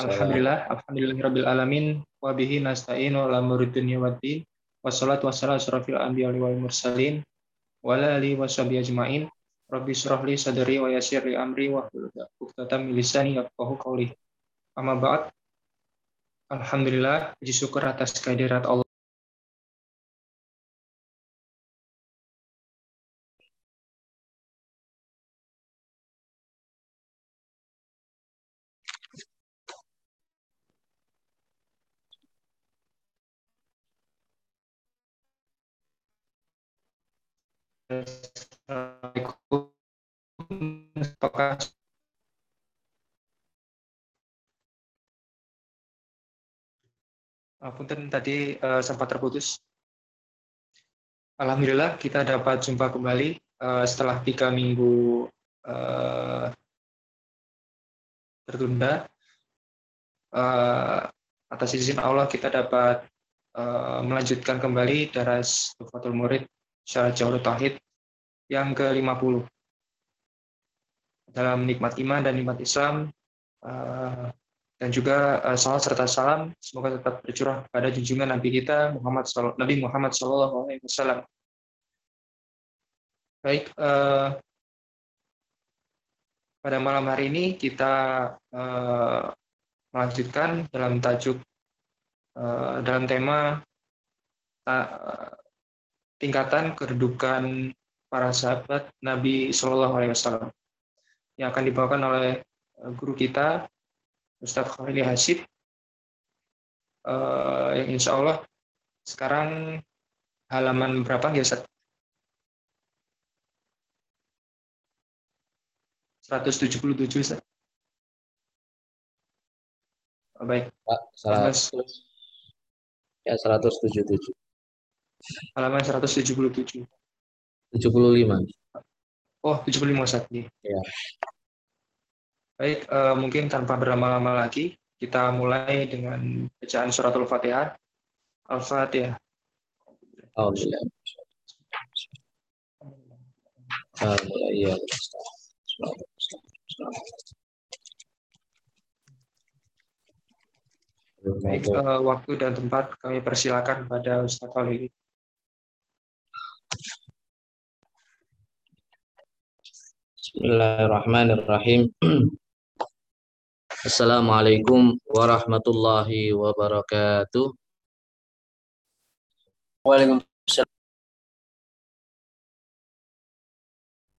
Alhamdulillah, alhamdulillahirabbil alamin wa bihi nasta'inu ala dunya waddin. Wassalatu wassalamu asrafil anbiya wal mursalin wa ala alihi washabihi ajmain. Rabbi syrah li sadri wa yassir li amri wa hlul 'uqdatam min lisani yafqahu qawli. Amma ba'd. Alhamdulillah, puji syukur atas kehadirat Allah apakah Punten tadi uh, sempat terputus. Alhamdulillah kita dapat jumpa kembali uh, setelah tiga minggu uh, tertunda. Uh, atas izin Allah kita dapat uh, melanjutkan kembali daras Tufatul Murid secara jauh tauhid yang ke-50 dalam nikmat iman dan nikmat Islam uh, dan juga uh, salam serta salam semoga tetap bercurah pada junjungan Nabi kita Muhammad Nabi Muhammad Shallallahu Alaihi Wasallam. Baik, uh, pada malam hari ini kita uh, melanjutkan dalam tajuk uh, dalam tema tingkatan kedudukan para sahabat Nabi Shallallahu Alaihi Wasallam yang akan dibawakan oleh eh, guru kita Ustadz Khalil Hasid uh, yang insya Allah sekarang halaman berapa ya Ustadz? 177 Ustadz. Oh, baik. Pak, 100, ya 177. Halaman 177. 75. Oh, 75 Ustaz. Ya. Baik, uh, mungkin tanpa berlama-lama lagi, kita mulai dengan bacaan suratul Fatihah. Al-Fatihah. Alhamdulillah. Iya. Baik, uh, waktu dan tempat kami persilakan pada Ustaz Khalil. Bismillahirrahmanirrahim. Assalamualaikum warahmatullahi wabarakatuh. Waalaikumsalam.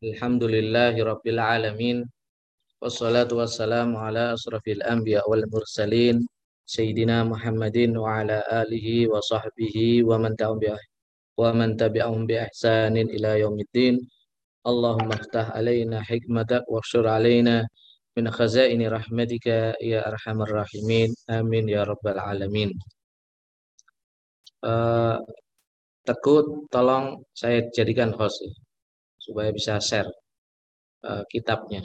Alhamdulillahi alamin. Wassalatu wassalamu ala asrafil anbiya wal mursalin. Sayyidina Muhammadin wa ala alihi wa sahbihi wa man tabi'ahum bi ihsanin ila yaumiddin. Allahumma ftah alaina hikmatak wa syur alaina min khazaini rahmatika ya arhamar rahimin. Amin ya rabbal alamin. Uh, Teguh, tolong saya jadikan host ya, supaya bisa share uh, kitabnya.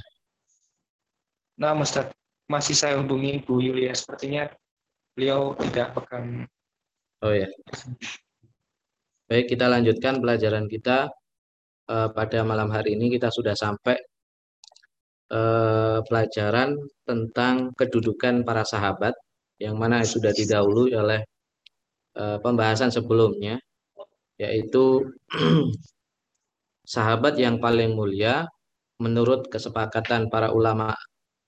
Nah, Ustaz, masih saya hubungi Bu Yulia. Sepertinya beliau tidak pegang. Oh ya. Baik, kita lanjutkan pelajaran kita uh, pada malam hari ini kita sudah sampai uh, pelajaran tentang kedudukan para sahabat yang mana sudah didahului oleh uh, pembahasan sebelumnya yaitu sahabat yang paling mulia menurut kesepakatan para ulama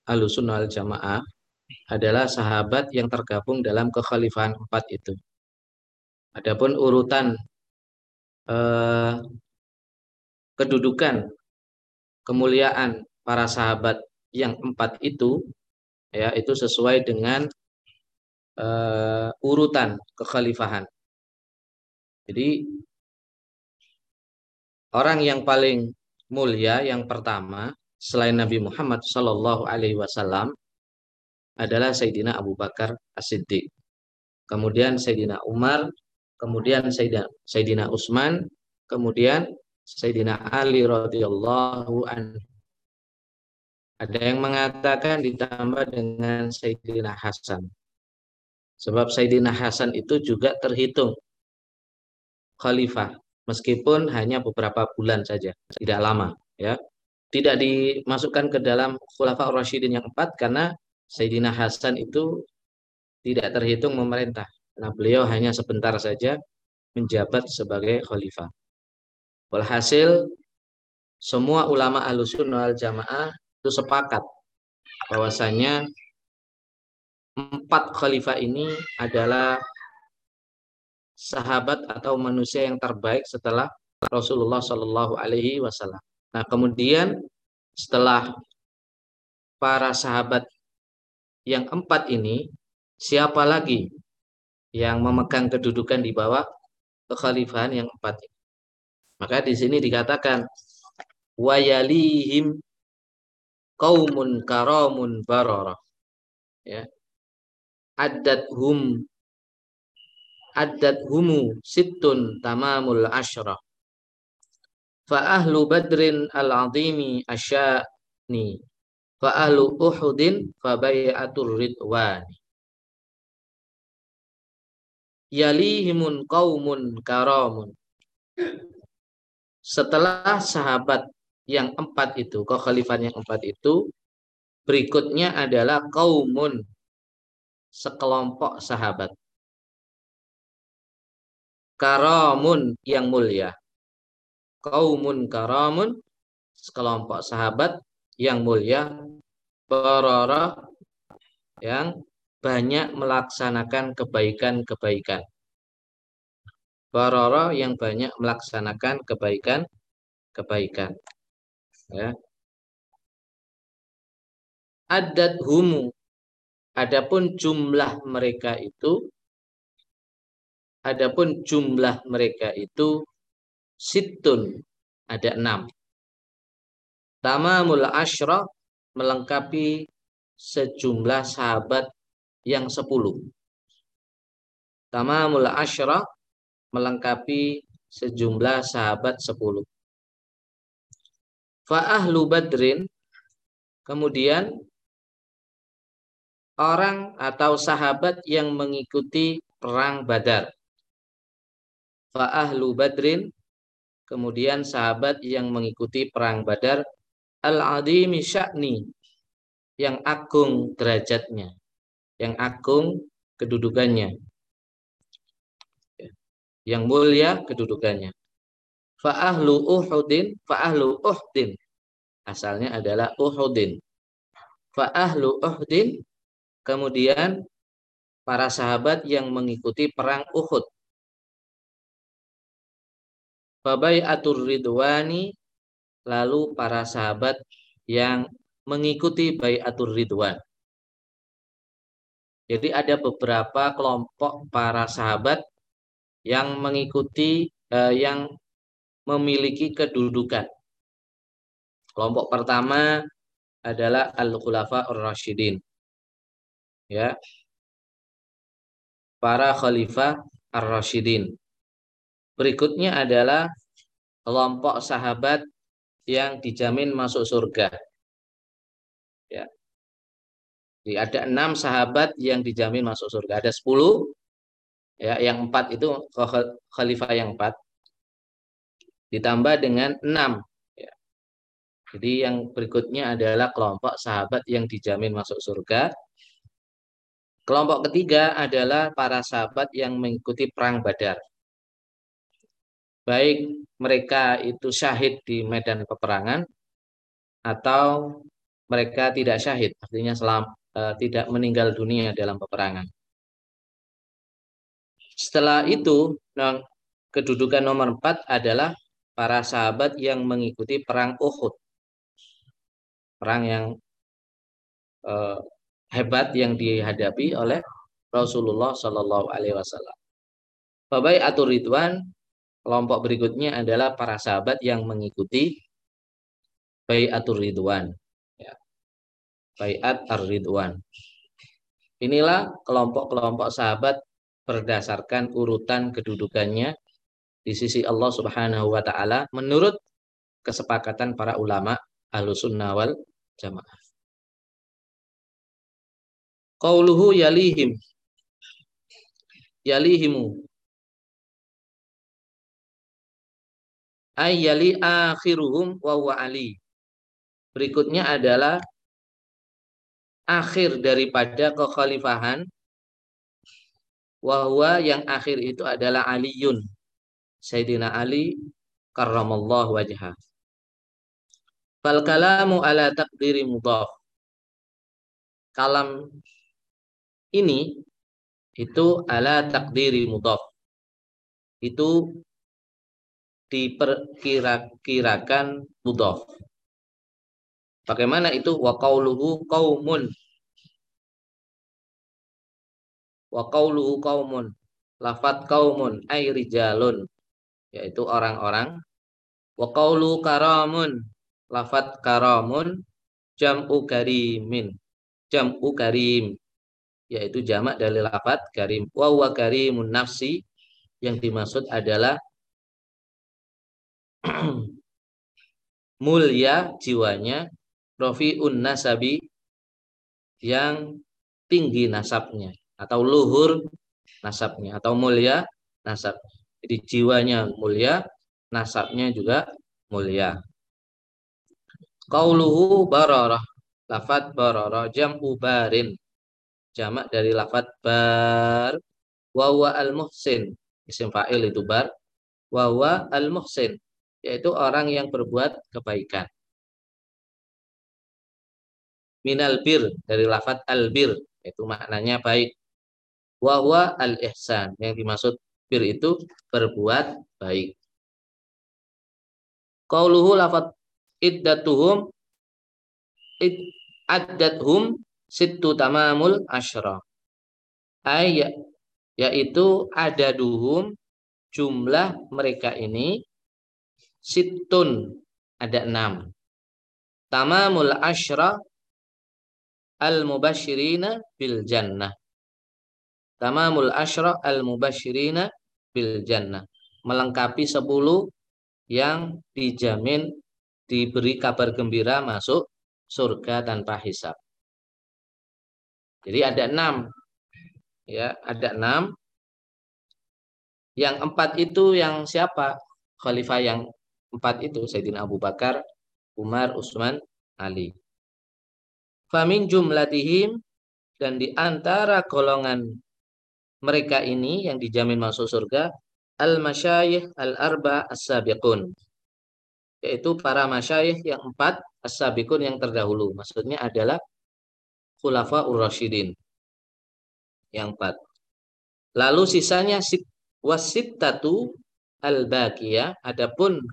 Ahlussunnah wal Jamaah adalah sahabat yang tergabung dalam kekhalifahan empat itu. Adapun urutan eh, kedudukan kemuliaan para sahabat yang empat itu ya itu sesuai dengan uh, urutan kekhalifahan. Jadi orang yang paling mulia yang pertama selain Nabi Muhammad Shallallahu Alaihi Wasallam adalah Sayyidina Abu Bakar As-Siddiq. Kemudian Sayyidina Umar, kemudian Sayyidina, Sayyidina Utsman, kemudian Sayyidina Ali radhiyallahu anhu. Ada yang mengatakan ditambah dengan Sayyidina Hasan. Sebab Sayyidina Hasan itu juga terhitung khalifah meskipun hanya beberapa bulan saja, tidak lama ya. Tidak dimasukkan ke dalam Khulafa Rasyidin yang empat karena Sayyidina Hasan itu tidak terhitung memerintah. Nah, beliau hanya sebentar saja menjabat sebagai khalifah. Walhasil semua ulama alusun wal jamaah itu sepakat bahwasanya empat khalifah ini adalah sahabat atau manusia yang terbaik setelah Rasulullah Shallallahu Alaihi Wasallam. Nah kemudian setelah para sahabat yang empat ini, siapa lagi yang memegang kedudukan di bawah kekhalifahan yang empat ini? Maka di sini dikatakan wayalihim kaumun karamun barara. Ya. Adat hum adat humu situn tamamul asyrah. Fa ahlu badrin al-azimi asyani. Fa ahlu uhudin fa bayatul ridwani. Yalihimun kaumun karamun setelah sahabat yang empat itu, kekhalifan yang empat itu, berikutnya adalah kaumun, sekelompok sahabat. Karamun yang mulia. Kaumun karamun, sekelompok sahabat yang mulia. Barara yang banyak melaksanakan kebaikan-kebaikan. Barara yang banyak melaksanakan kebaikan kebaikan. Ya. Adat humu. Adapun jumlah mereka itu adapun jumlah mereka itu situn ada enam. Tamamul ashra melengkapi sejumlah sahabat yang sepuluh. Tamamul ashra melengkapi sejumlah sahabat sepuluh. Fa'ahlu badrin, kemudian orang atau sahabat yang mengikuti perang badar. Fa'ahlu badrin, kemudian sahabat yang mengikuti perang badar. Al-adimi sya'ni, yang agung derajatnya, yang agung kedudukannya yang mulia kedudukannya. Fa'ahlu Uhudin, fa'ahlu Uhdin. Asalnya adalah Uhudin. Fa'ahlu Uhdin, kemudian para sahabat yang mengikuti perang Uhud. Fabai'atur Ridwani, lalu para sahabat yang mengikuti Bai'atur Ridwan. Jadi ada beberapa kelompok para sahabat yang mengikuti eh, yang memiliki kedudukan. Kelompok pertama adalah al-khulafa ar-rasyidin. Ya. Para khalifah ar-rasyidin. Berikutnya adalah kelompok sahabat yang dijamin masuk surga. Ya. Jadi ada enam sahabat yang dijamin masuk surga. Ada sepuluh ya yang empat itu khalifah yang empat ditambah dengan enam. Ya. jadi yang berikutnya adalah kelompok sahabat yang dijamin masuk surga. Kelompok ketiga adalah para sahabat yang mengikuti perang badar. Baik mereka itu syahid di medan peperangan atau mereka tidak syahid artinya selam, uh, tidak meninggal dunia dalam peperangan. Setelah itu, nah, kedudukan nomor empat adalah para sahabat yang mengikuti perang Uhud. Perang yang eh, hebat yang dihadapi oleh Rasulullah Shallallahu Alaihi Wasallam. Babai atur Ridwan, kelompok berikutnya adalah para sahabat yang mengikuti Bayatul Ridwan. Ya. Bayat ar-Ridwan. Inilah kelompok-kelompok sahabat berdasarkan urutan kedudukannya di sisi Allah Subhanahu wa taala menurut kesepakatan para ulama Ahlussunnah wal Jamaah. Qauluhu yalihim yalihimu ay yali akhiruhum wa huwa ali. Berikutnya adalah akhir daripada kekhalifahan wahwa yang akhir itu adalah Aliun Sayyidina Ali karramallahu wajhah fal kalamu ala takdiri mudhaf. Kalam ini itu ala takdiri mudhaf. Itu diperkirakan mudhaf. Bagaimana itu? Wa qauluhu qaumun. Wa qauluhu qaumun. Lafat qaumun ay rijalun yaitu orang-orang wa qaulu karamun lafat karamun jam'u karimin jam'u karim yaitu jamak dari lafat karim wa wa karimun nafsi yang dimaksud adalah mulia jiwanya rofiun nasabi yang tinggi nasabnya atau luhur nasabnya atau mulia nasab. Jadi jiwanya mulia, nasabnya juga mulia. Qauluhu bararah. Lafat bararah jam'u barin. Jamak dari lafat bar. Wawa al-muhsin. Isim fa'il itu bar. Wawa al-muhsin. Yaitu orang yang berbuat kebaikan minal bir dari lafat al bir itu maknanya baik wahwa al ihsan yang dimaksud bir itu berbuat baik. Qauluhu lafat iddatuhum id addathum situ tamamul asyra. Ayat yaitu ada duhum jumlah mereka ini situn ada enam. Tamamul asyra al-mubashirina bil jannah. Tamamul asyra al-mubashirina bil jannah. Melengkapi sepuluh yang dijamin diberi kabar gembira masuk surga tanpa hisab. Jadi ada enam. Ya, ada enam. Yang empat itu yang siapa? Khalifah yang empat itu Sayyidina Abu Bakar, Umar, Utsman, Ali. Famin jumlatihim dan di antara golongan mereka ini yang dijamin masuk surga al-masyayikh al-arba as-sabiqun. Yaitu para masyayikh yang empat as-sabiqun yang terdahulu. Maksudnya adalah khulafa ur-rasyidin yang empat. Lalu sisanya sit wasittatu al-baqiyah. Adapun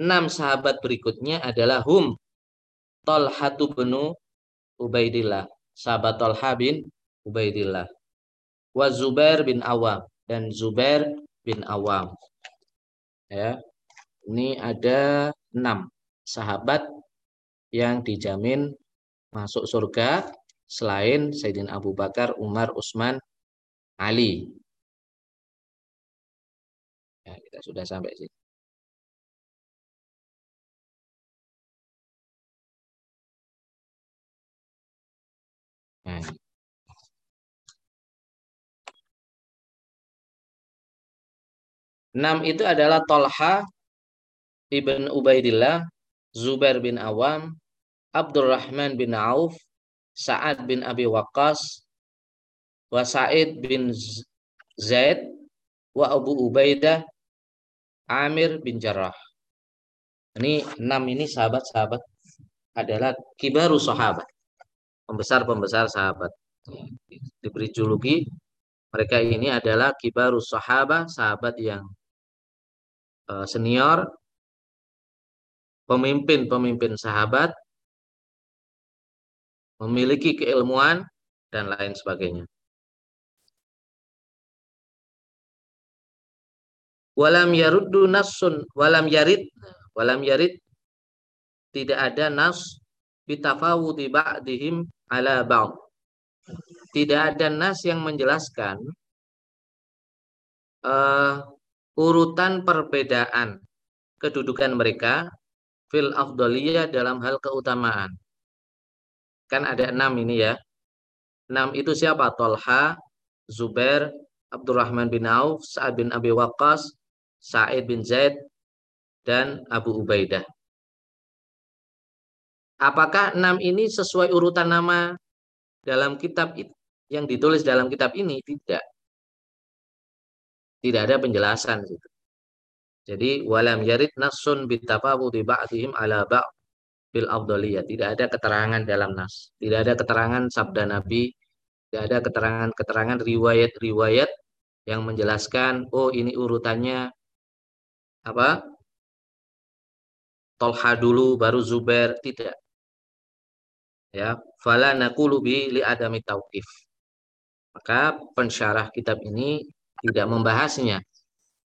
enam sahabat berikutnya adalah hum Tolhatu benu Ubaidillah, sahabat Tolha bin Ubaidillah. Wa Zubair bin Awam dan Zubair bin Awam. Ya. Ini ada enam sahabat yang dijamin masuk surga selain Sayyidina Abu Bakar, Umar, Utsman, Ali. Ya, kita sudah sampai sini. Enam itu adalah Tolha ibn Ubaidillah, Zubair bin Awam, Abdurrahman bin Auf, Sa'ad bin Abi Waqqas, wa Sa'id bin Zaid, wa Abu Ubaidah, Amir bin Jarrah. Ini enam ini sahabat-sahabat adalah kibaru sahabat pembesar-pembesar sahabat. Diberi juluki mereka ini adalah kibarus sahabat, sahabat yang senior, pemimpin-pemimpin sahabat, memiliki keilmuan dan lain sebagainya. Walam yaruddu nasun, walam yarid, walam yarid tidak ada nas bitafawudi ba'dihim ala ba'd. Tidak ada nas yang menjelaskan uh, urutan perbedaan kedudukan mereka fil afdaliyah dalam hal keutamaan. Kan ada enam ini ya. Enam itu siapa? Tolha, Zubair, Abdurrahman bin Auf, Sa'ad bin Abi Waqqas, Sa'id bin Zaid, dan Abu Ubaidah. Apakah enam ini sesuai urutan nama dalam kitab yang ditulis dalam kitab ini? Tidak. Tidak ada penjelasan gitu. Jadi walam yarid nasun bitafawudi ba'dihim ala ba' bil afdaliyah. Tidak ada keterangan dalam nas. Tidak ada keterangan sabda Nabi, tidak ada keterangan-keterangan riwayat-riwayat yang menjelaskan oh ini urutannya apa? Tolha dulu baru Zubair, tidak ya fala naqulu bi li adami tauqif maka pensyarah kitab ini tidak membahasnya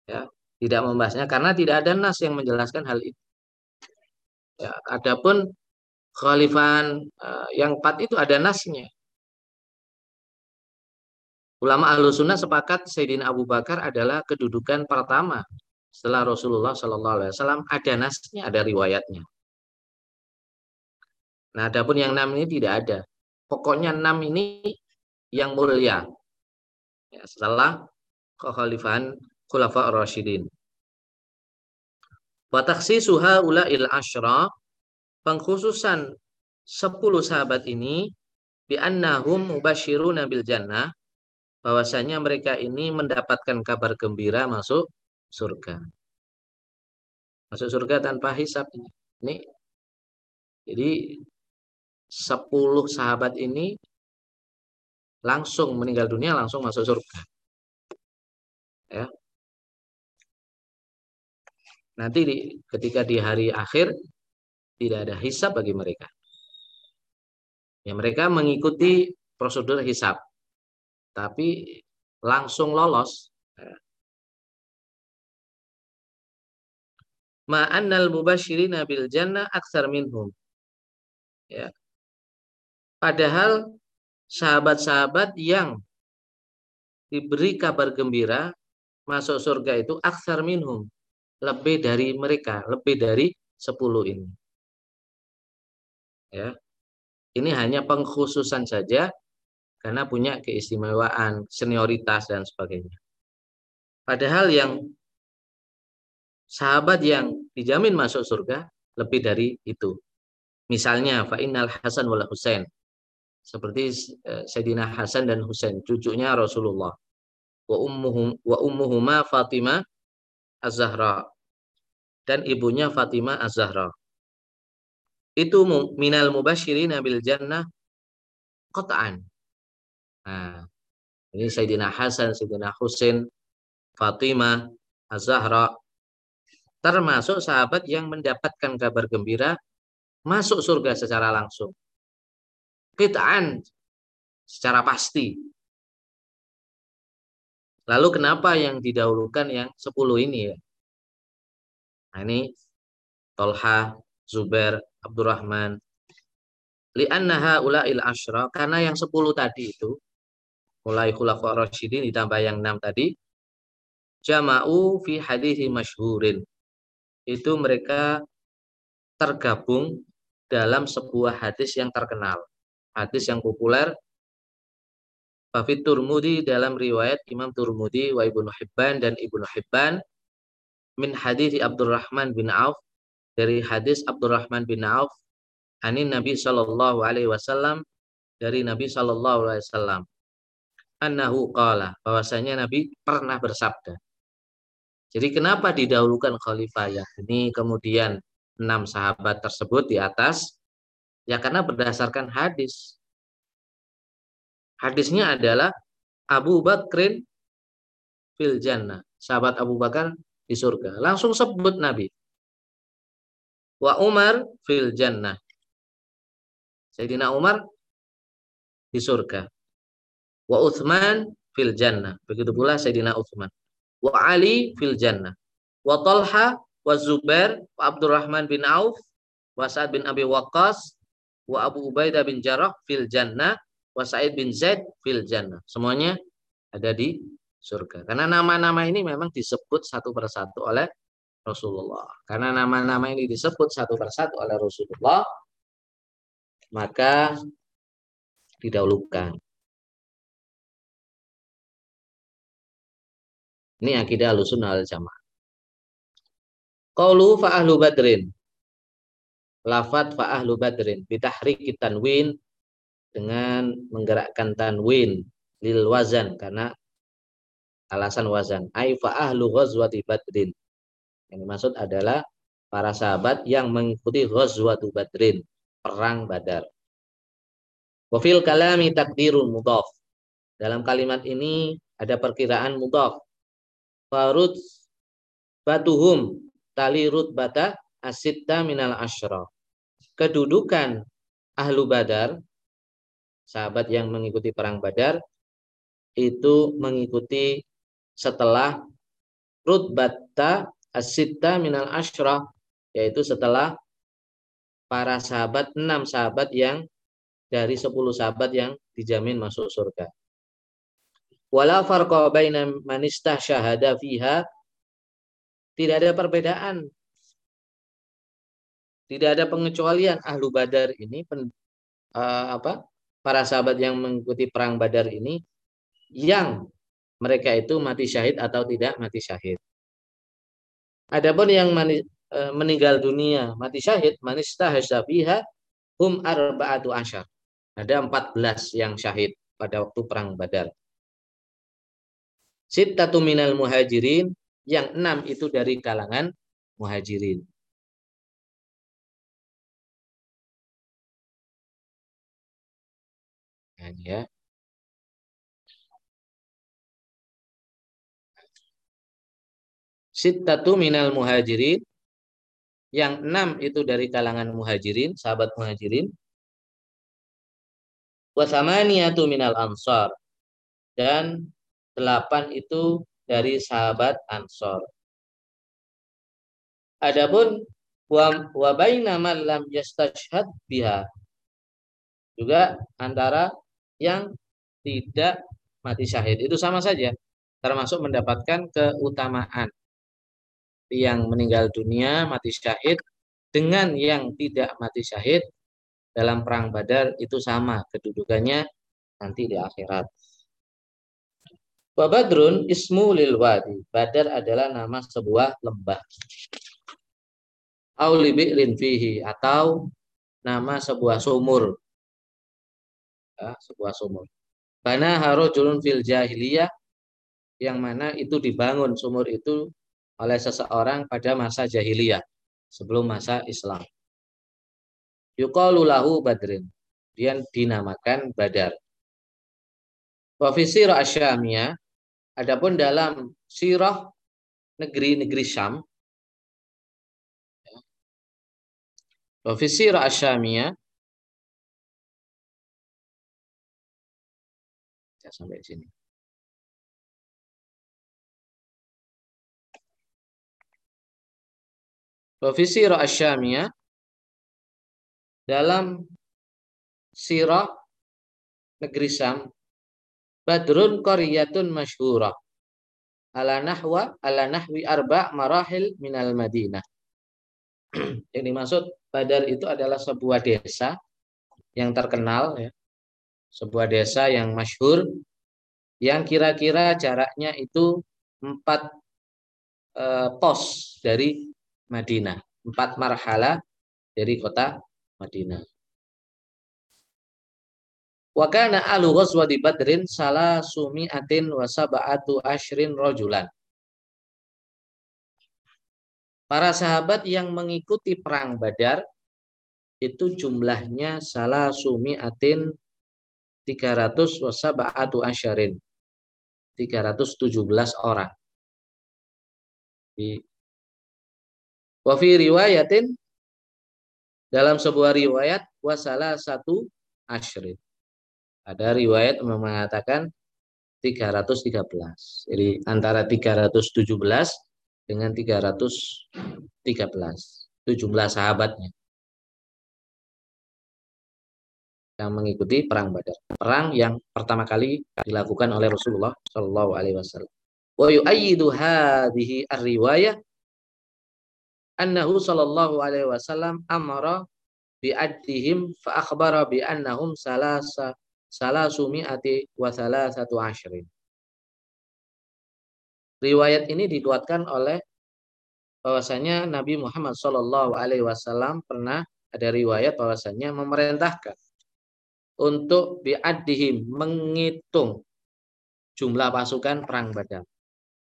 ya. Tidak membahasnya karena tidak ada nas yang menjelaskan hal itu. Ya adapun khalifan uh, yang empat itu ada nasnya. Ulama ahlu sunnah sepakat Sayyidina Abu Bakar adalah kedudukan pertama setelah Rasulullah Shallallahu Alaihi Wasallam. Ada nasnya ada riwayatnya. Nah, adapun yang enam ini tidak ada. Pokoknya enam ini yang mulia. Ya, setelah kekhalifahan Khulafa Rasyidin. Wataksi suha ula il ashra pengkhususan sepuluh sahabat ini bi annahum mubashiruna bil jannah bahwasanya mereka ini mendapatkan kabar gembira masuk surga. Masuk surga tanpa hisab ini. Ini jadi sepuluh sahabat ini langsung meninggal dunia langsung masuk surga. Ya. Nanti di, ketika di hari akhir tidak ada hisab bagi mereka. Ya mereka mengikuti prosedur hisab. Tapi langsung lolos. Ya. Ma'annal mubashirina bil jannah aksar minhum. Ya. Padahal sahabat-sahabat yang diberi kabar gembira masuk surga itu aksar minhum. Lebih dari mereka, lebih dari sepuluh ini. Ya. Ini hanya pengkhususan saja karena punya keistimewaan, senioritas dan sebagainya. Padahal yang sahabat yang dijamin masuk surga lebih dari itu. Misalnya fa innal Hasan wal Husain seperti eh, Sayyidina Hasan dan Husain cucunya Rasulullah wa ummuhum wa ummuhuma Fatimah Az-Zahra. Dan ibunya Fatimah Az-Zahra. Itu minal mubashirin bil jannah qat'an. Nah ini Sayyidina Hasan Sayyidina Husain Fatimah Az-Zahra. Termasuk sahabat yang mendapatkan kabar gembira masuk surga secara langsung. Kit'an secara pasti. Lalu kenapa yang didahulukan yang 10 ini ya? Nah, ini Tolha, Zubair, Abdurrahman. Li'annaha ula'il ashra. Karena yang 10 tadi itu, mulai khulafa rasyidin ditambah yang 6 tadi, jama'u fi hadithi masyhurin. Itu mereka tergabung dalam sebuah hadis yang terkenal hadis yang populer Fafit Turmudi dalam riwayat Imam Turmudi wa Ibnu Hibban dan Ibnu Hibban min hadis Abdurrahman bin Auf dari hadis Abdurrahman bin Auf ani Nabi sallallahu alaihi wasallam dari Nabi sallallahu alaihi wasallam annahu qala bahwasanya Nabi pernah bersabda. Jadi kenapa didahulukan khalifah ya? Ini kemudian enam sahabat tersebut di atas Ya karena berdasarkan hadis. Hadisnya adalah Abu Bakrin fil jannah. Sahabat Abu Bakar di surga. Langsung sebut Nabi. Wa Umar fil jannah. Sayyidina Umar di surga. Wa Uthman fil jannah. Begitu pula Sayyidina Uthman. Wa Ali fil jannah. Wa Talha wa Zubair wa Abdurrahman bin Auf wa Sa'ad bin Abi Waqqas wa Abu Ubaidah bin Jarrah fil jannah wa Sa'id bin Zaid fil jannah. Semuanya ada di surga. Karena nama-nama ini memang disebut satu persatu oleh Rasulullah. Karena nama-nama ini disebut satu persatu oleh Rasulullah, maka didahulukan. Ini akidah alusun al jamaah. Qaulu fa ahlu badrin. lafat fa ahlu badrin bitahrik tanwin dengan menggerakkan tanwin lil wazan karena alasan wazan. Ai fa ahlu ghazwati badrin. Yang dimaksud adalah para sahabat yang mengikuti ghazwatu badrin perang badar. Wafil kalami takdirun mudhaf. Dalam kalimat ini ada perkiraan mudhaf. Farud batuhum tali bata asitta minal asyra. Kedudukan ahlu badar, sahabat yang mengikuti perang badar, itu mengikuti setelah rutbata asita minal ashrah, yaitu setelah para sahabat, enam sahabat yang dari sepuluh sahabat yang dijamin masuk surga. Wala farqa baina manistah syahada fiha tidak ada perbedaan tidak ada pengecualian ahlu badar ini pen, uh, apa para sahabat yang mengikuti perang badar ini yang mereka itu mati syahid atau tidak mati syahid. Adapun yang mani, uh, meninggal dunia mati syahid manistahsabiha hum arba'atu asyar. Ada 14 yang syahid pada waktu perang Badar. Sittatu minal muhajirin, yang enam itu dari kalangan muhajirin. Ya. Sittatu minal muhajirin. Yang enam itu dari kalangan muhajirin, sahabat muhajirin. Wasamaniyatu minal ansar. Dan delapan itu dari sahabat ansor. Adapun wa baina man lam yastashhad biha juga antara yang tidak mati syahid. Itu sama saja, termasuk mendapatkan keutamaan. Yang meninggal dunia mati syahid dengan yang tidak mati syahid dalam perang Badar itu sama kedudukannya nanti di akhirat. Badrun ismu lil wadi. Badar adalah nama sebuah lembah. Aulibi'lin fihi atau nama sebuah sumur ya, sebuah sumur. Bana harojulun fil jahiliyah yang mana itu dibangun sumur itu oleh seseorang pada masa jahiliyah sebelum masa Islam. Yuqalu lahu badrin. Dia dinamakan Badar. Sirah asyamiyah adapun dalam sirah negeri-negeri Syam Wa fi sirah asyamiyah Ya, sampai sini. Profesi Asyamiyah dalam sirah negeri Sam Badrun qaryatun masyhurah ala nahwa ala nahwi arba marahil minal Madinah. Yang dimaksud Badar itu adalah sebuah desa yang terkenal ya, sebuah desa yang masyhur yang kira-kira jaraknya itu empat e, pos dari Madinah, empat marhala dari kota Madinah. Wakana alu ghazwati badrin salah sumi atin wasaba'atu ashrin rojulan. Para sahabat yang mengikuti perang Badar itu jumlahnya salah sumi atin 300 wasaba'atu asyarin. 317 orang. Di Wafi riwayatin dalam sebuah riwayat wasala satu asyrin. Ada riwayat mengatakan 313. Jadi antara 317 dengan 313. Itu jumlah sahabatnya. Yang mengikuti perang Badar. Perang yang pertama kali dilakukan oleh Rasulullah Shallallahu alaihi wasallam. Wa yu'ayyidu hadhihi ar-riwayah annahu sallallahu alaihi wasallam amara bi'addihim fa akhbara bi annahum salasa salasu mi'ati wa salasatu ashrin. Riwayat ini dikuatkan oleh bahwasanya Nabi Muhammad Shallallahu alaihi wasallam pernah ada riwayat bahwasanya memerintahkan untuk biadihim menghitung jumlah pasukan perang Badar.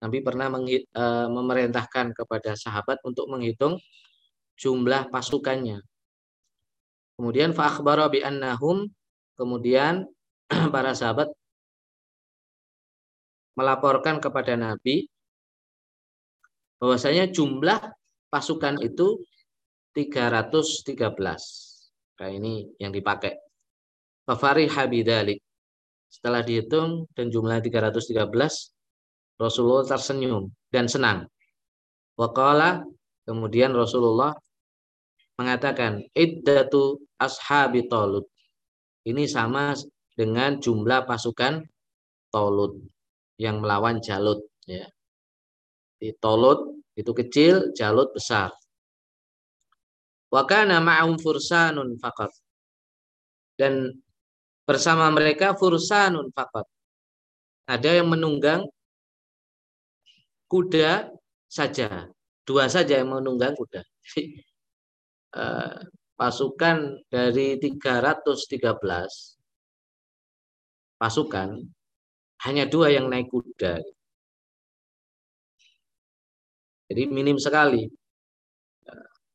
Nabi pernah e, memerintahkan kepada sahabat untuk menghitung jumlah pasukannya. Kemudian fa bi annahum kemudian para sahabat melaporkan kepada Nabi bahwasanya jumlah pasukan itu 313. Nah ini yang dipakai. Fafari habidalik. Setelah dihitung dan jumlah 313, Rasulullah tersenyum dan senang. Wakala kemudian Rasulullah mengatakan iddatu ashabi Tolut. Ini sama dengan jumlah pasukan Tolut yang melawan Jalut ya. Di Tolut itu kecil, Jalut besar. Wakana ma'um fursanun fakat. Dan bersama mereka fursanun fakat. Ada yang menunggang kuda saja. Dua saja yang menunggang kuda. Eh, pasukan dari 313 pasukan hanya dua yang naik kuda. Jadi minim sekali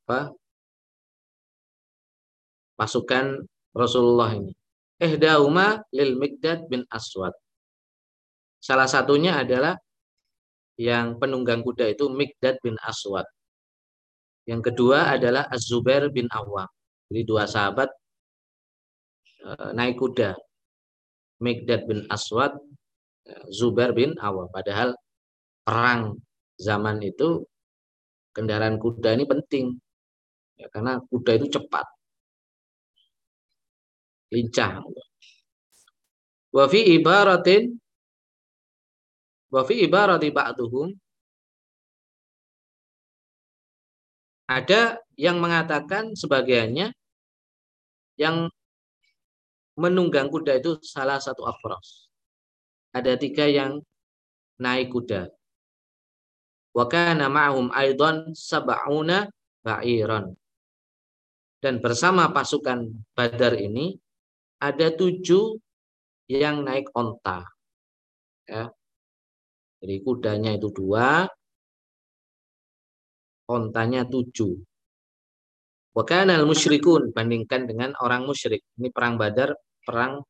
apa pasukan Rasulullah ini. Ehdauma lil Mikdad bin Aswad. Salah satunya adalah yang penunggang kuda itu Mikdad bin Aswad. Yang kedua adalah Az-Zubair bin Awam. Jadi dua sahabat e, naik kuda. Mikdad bin Aswad, e, Zubair bin Awam. Padahal perang zaman itu kendaraan kuda ini penting. Ya, karena kuda itu cepat. Lincah. Wa fi ibaratin Wa fi ibarati ba'duhum ada yang mengatakan sebagiannya yang menunggang kuda itu salah satu afros. Ada tiga yang naik kuda. Wa kana ma'hum aidan sab'una ba'iran. Dan bersama pasukan Badar ini ada tujuh yang naik onta. Ya. Jadi kudanya itu dua, ontanya tujuh. Wakana al-musyrikun bandingkan dengan orang musyrik. Ini perang Badar, perang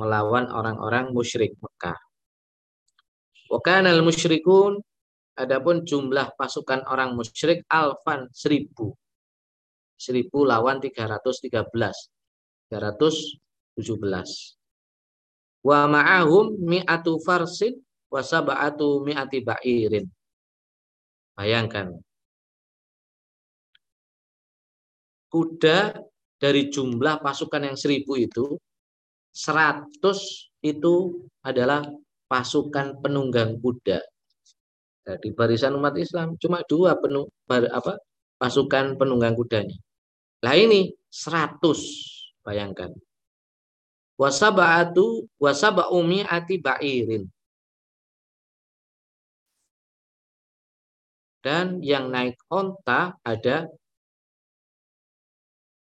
melawan orang-orang musyrik Mekah. Wakana al-musyrikun adapun jumlah pasukan orang musyrik alfan seribu. Seribu lawan tiga ratus tiga belas. Tiga ratus tujuh belas. Wa ma'ahum mi'atu farsin wasaba'atu mi'ati ba'irin. Bayangkan. Kuda dari jumlah pasukan yang seribu itu, seratus itu adalah pasukan penunggang kuda. Nah, di barisan umat Islam cuma dua penung, apa, pasukan penunggang kudanya. Lah ini seratus, bayangkan. Wasaba'atu wasaba'u mi'ati ba'irin. Dan yang naik onta ada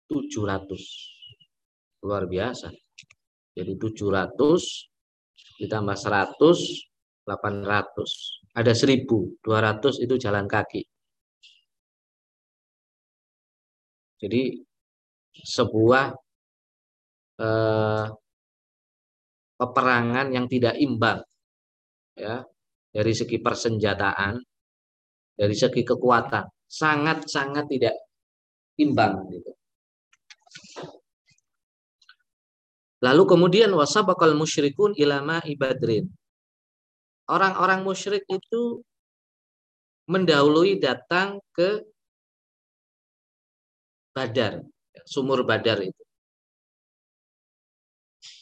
700. Luar biasa. Jadi 700 ditambah 100, 800. Ada 1000, 200 itu jalan kaki. Jadi sebuah eh, peperangan yang tidak imbang ya dari segi persenjataan dari segi kekuatan sangat-sangat tidak imbang gitu. Lalu kemudian wasabakal musyrikun ilama ibadrin. Orang-orang musyrik itu mendahului datang ke Badar, sumur Badar itu.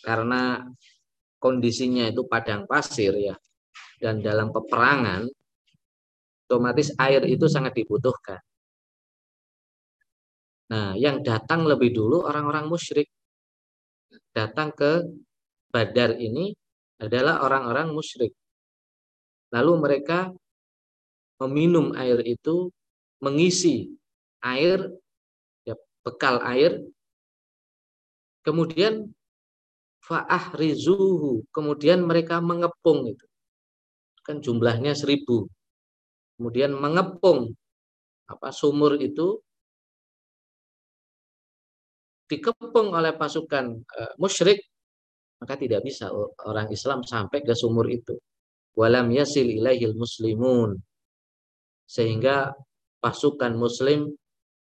Karena kondisinya itu padang pasir ya. Dan dalam peperangan otomatis air itu sangat dibutuhkan. Nah, yang datang lebih dulu orang-orang musyrik. Datang ke Badar ini adalah orang-orang musyrik. Lalu mereka meminum air itu, mengisi air ya, bekal air. Kemudian fa'ahrizuhu. Kemudian mereka mengepung itu. Kan jumlahnya seribu. Kemudian mengepung apa sumur itu dikepung oleh pasukan uh, musyrik maka tidak bisa orang Islam sampai ke sumur itu. Walam yasil ilaihil muslimun. Sehingga pasukan muslim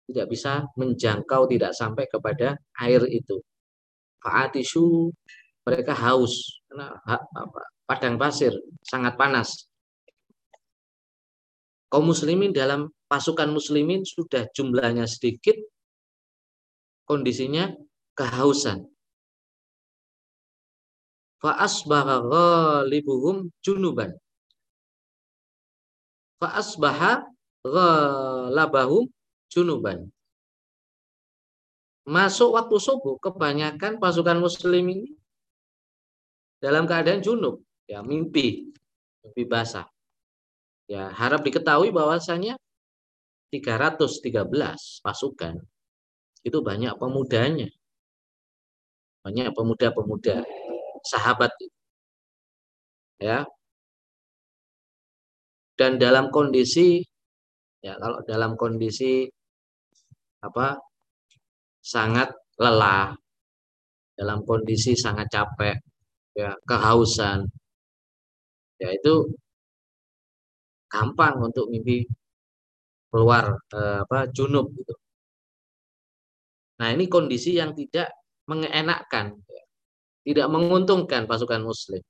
tidak bisa menjangkau tidak sampai kepada air itu. Fa'atishu mereka haus karena padang pasir sangat panas. Kaum muslimin dalam pasukan muslimin sudah jumlahnya sedikit, kondisinya kehausan. Fa'asbaha ghalibuhum junuban. Fa'asbaha ghalabahum junuban. Masuk waktu subuh, kebanyakan pasukan muslim ini dalam keadaan junub, ya mimpi, mimpi basah. Ya, harap diketahui bahwasanya 313 pasukan itu banyak pemudanya. Banyak pemuda-pemuda sahabat. Ya. Dan dalam kondisi ya kalau dalam kondisi apa sangat lelah dalam kondisi sangat capek ya kehausan ya itu gampang untuk mimpi keluar eh, apa junub gitu. Nah, ini kondisi yang tidak mengenakkan, ya. tidak menguntungkan pasukan muslim.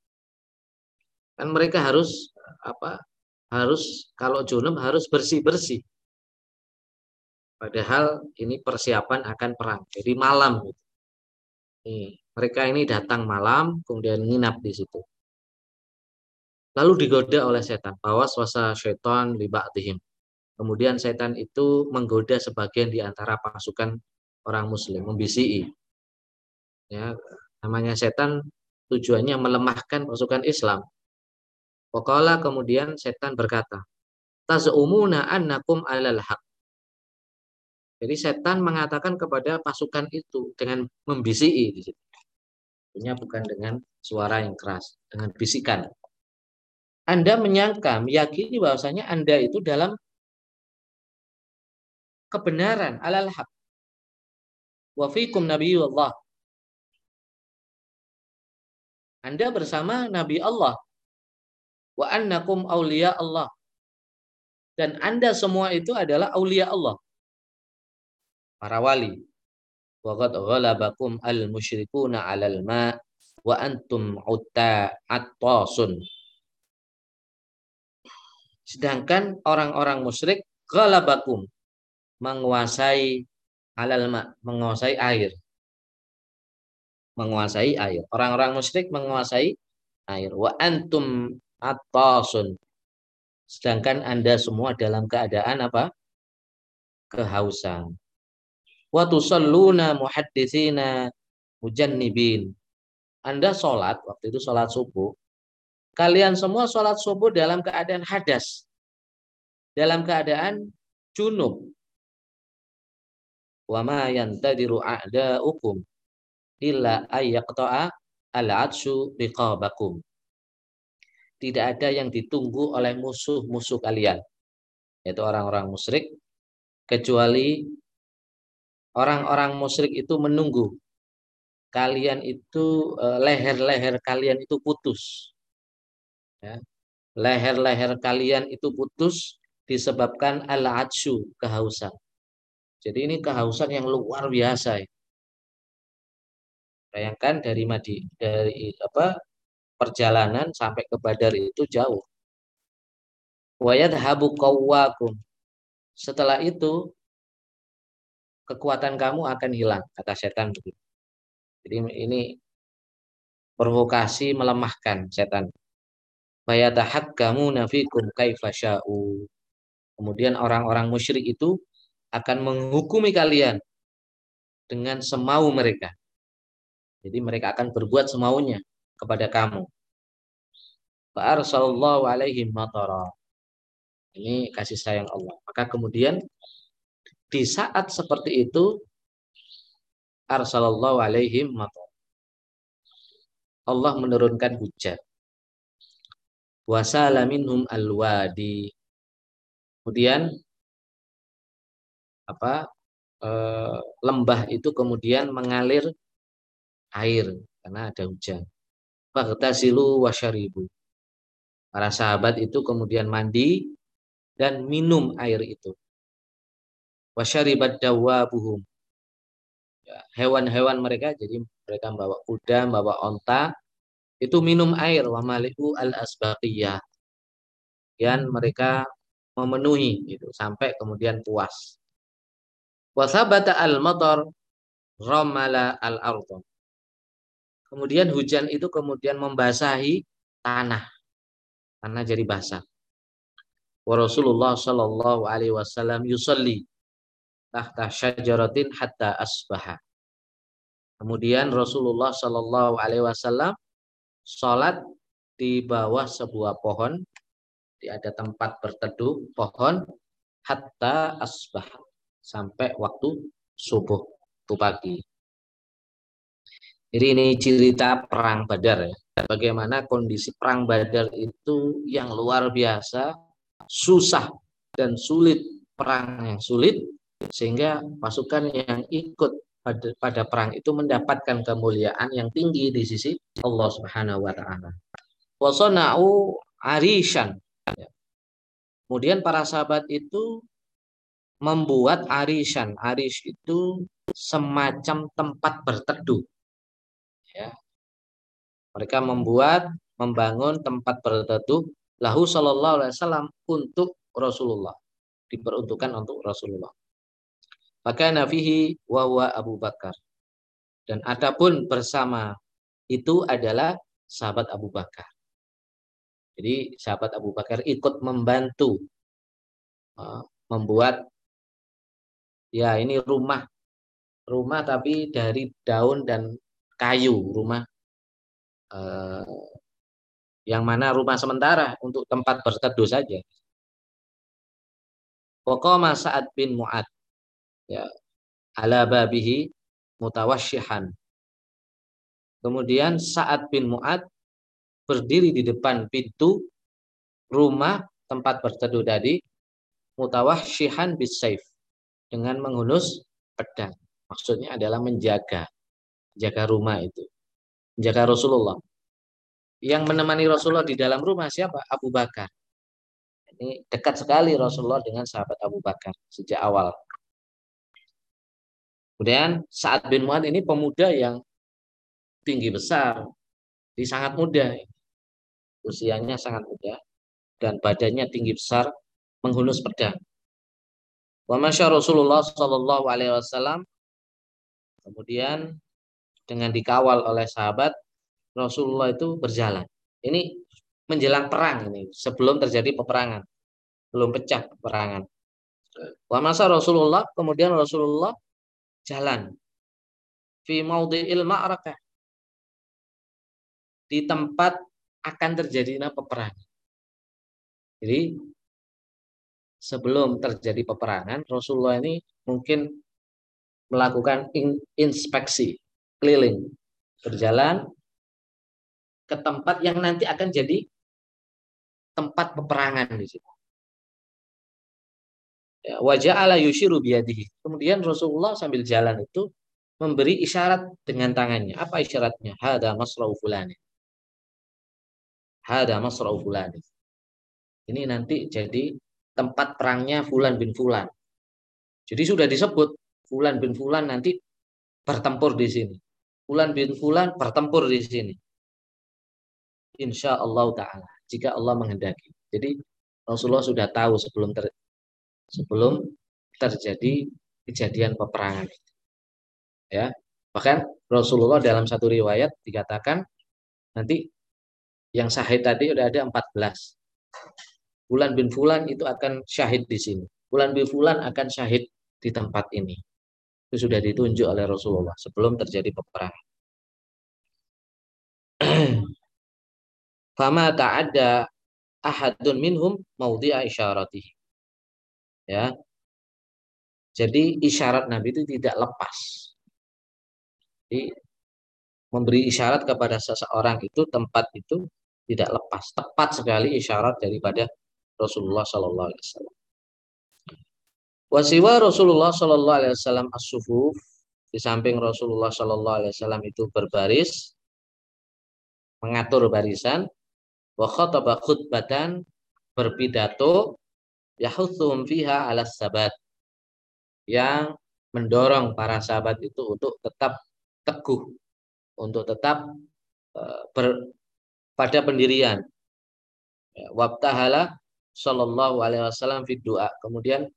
Kan mereka harus apa? Harus kalau junub harus bersih-bersih. Padahal ini persiapan akan perang. Jadi malam gitu. Mereka ini datang malam kemudian nginap di situ lalu digoda oleh setan bahwa swasa syaitan libatihim kemudian setan itu menggoda sebagian di antara pasukan orang muslim membisiki ya namanya setan tujuannya melemahkan pasukan Islam Wakala kemudian setan berkata tazumuna annakum alal haq jadi setan mengatakan kepada pasukan itu dengan membisiki di situ. bukan dengan suara yang keras, dengan bisikan. Anda menyangka, meyakini bahwasanya Anda itu dalam kebenaran alal haq. Wa fikum nabiyullah. Anda bersama Nabi Allah. Wa annakum awliya Allah. Dan Anda semua itu adalah aulia Allah. Para wali. Wa qad ghalabakum al-musyrikuna 'alal ma' wa antum utta attasun Sedangkan orang-orang musyrik ghalabakum menguasai halal ma, menguasai air. Menguasai air. Orang-orang musyrik menguasai air. Wa antum attasun. Sedangkan Anda semua dalam keadaan apa? Kehausan. Wa tusalluna muhadditsina mujannibin. Anda sholat, waktu itu sholat subuh, Kalian semua sholat subuh dalam keadaan hadas. Dalam keadaan junub. Wa ma yantadiru a'da'ukum illa ayyaqta'a al-adshu biqabakum. Tidak ada yang ditunggu oleh musuh-musuh kalian. Yaitu orang-orang musyrik. Kecuali orang-orang musyrik itu menunggu kalian itu eh, leher-leher kalian itu putus ya, leher-leher kalian itu putus disebabkan al-adshu, kehausan. Jadi ini kehausan yang luar biasa. Ya. Bayangkan dari Madi, dari apa perjalanan sampai ke Badar itu jauh. Wayad habu kawwakum. Setelah itu kekuatan kamu akan hilang, kata setan begitu. Jadi ini provokasi melemahkan setan fayatahakkamuna fikum kaifa sya'u. Kemudian orang-orang musyrik itu akan menghukumi kalian dengan semau mereka. Jadi mereka akan berbuat semaunya kepada kamu. Alaihim matara. Ini kasih sayang Allah. Maka kemudian di saat seperti itu arsalallahu alaihim matar. Allah menurunkan hujan. Wasala minhum alwadi. Kemudian apa e, lembah itu kemudian mengalir air karena ada hujan. Baghtasilu wasyaribu. Para sahabat itu kemudian mandi dan minum air itu. Wasyaribat dawabuhum. Ya, hewan-hewan mereka jadi mereka membawa kuda, membawa onta itu minum air wa al asbaqiyah. Dan mereka memenuhi itu sampai kemudian puas. Wasabata al matar ramala al ardh. Kemudian hujan itu kemudian membasahi tanah. Tanah jadi basah. Wa Rasulullah sallallahu alaihi wasallam yusalli tahta syajaratin hatta asbaha. Kemudian Rasulullah sallallahu alaihi wasallam salat di bawah sebuah pohon di ada tempat berteduh pohon hatta asbah sampai waktu subuh itu pagi. Jadi ini cerita perang Badar ya. Bagaimana kondisi perang Badar itu yang luar biasa, susah dan sulit, perang yang sulit sehingga pasukan yang ikut pada, pada perang itu mendapatkan kemuliaan yang tinggi di sisi Allah Subhanahu wa taala. Wasona'u arishan Kemudian para sahabat itu membuat arisan. Aris itu semacam tempat berteduh. Ya. Mereka membuat, membangun tempat berteduh lahu sallallahu alaihi wasallam untuk Rasulullah. Diperuntukkan untuk Rasulullah. Maka nafihi wa Abu Bakar. Dan adapun bersama itu adalah sahabat Abu Bakar. Jadi sahabat Abu Bakar ikut membantu uh, membuat ya ini rumah rumah tapi dari daun dan kayu rumah uh, yang mana rumah sementara untuk tempat berteduh saja. Pokoknya Sa'ad bin Mu'ad ya ala babihi mutawasyihan. Kemudian Sa'ad bin Mu'ad berdiri di depan pintu rumah tempat berteduh tadi mutawahsyihan bisaif dengan menghunus pedang. Maksudnya adalah menjaga jaga rumah itu. Menjaga Rasulullah. Yang menemani Rasulullah di dalam rumah siapa? Abu Bakar. Ini dekat sekali Rasulullah dengan sahabat Abu Bakar sejak awal. Kemudian saat bin Mu'ad ini pemuda yang tinggi besar, di sangat muda usianya sangat muda dan badannya tinggi besar menghunus pedang. Wa masya Rasulullah sallallahu alaihi wasallam kemudian dengan dikawal oleh sahabat Rasulullah itu berjalan. Ini menjelang perang ini, sebelum terjadi peperangan. Belum pecah peperangan. Wa masa Rasulullah kemudian Rasulullah jalan fi maudhi'il ma'rakah di tempat akan terjadi peperangan. Jadi sebelum terjadi peperangan, Rasulullah ini mungkin melakukan inspeksi keliling, berjalan ke tempat yang nanti akan jadi tempat peperangan di situ. Ya, wajah ala yushiru biyadihi. Kemudian Rasulullah sambil jalan itu memberi isyarat dengan tangannya. Apa isyaratnya? Hada masra'u fulani hada masra'u fulan. Ini nanti jadi tempat perangnya Fulan bin Fulan. Jadi sudah disebut Fulan bin Fulan nanti bertempur di sini. Fulan bin Fulan bertempur di sini. Insya Allah Taala. Jika Allah menghendaki. Jadi Rasulullah sudah tahu sebelum ter, sebelum terjadi kejadian peperangan. Ya, bahkan Rasulullah dalam satu riwayat dikatakan nanti yang syahid tadi udah ada 14. Bulan bin Fulan itu akan syahid di sini. Bulan bin Fulan akan syahid di tempat ini. Itu sudah ditunjuk oleh Rasulullah sebelum terjadi peperangan. Fama ta'adda ahadun minhum maudhi'a isyaratih. Ya. Jadi isyarat Nabi itu tidak lepas. Jadi memberi isyarat kepada seseorang itu tempat itu tidak lepas tepat sekali isyarat daripada Rasulullah Sallallahu Alaihi Wasallam. Wasiwa Rasulullah Sallallahu Alaihi Wasallam as-sufuf di samping Rasulullah Sallallahu Alaihi Wasallam itu berbaris mengatur barisan wa khutbatan berpidato yahuthum fiha ala sabat yang mendorong para sahabat itu untuk tetap teguh untuk tetap uh, ber, pada pendirian ya, wabtahala sallallahu alaihi wasallam fi doa kemudian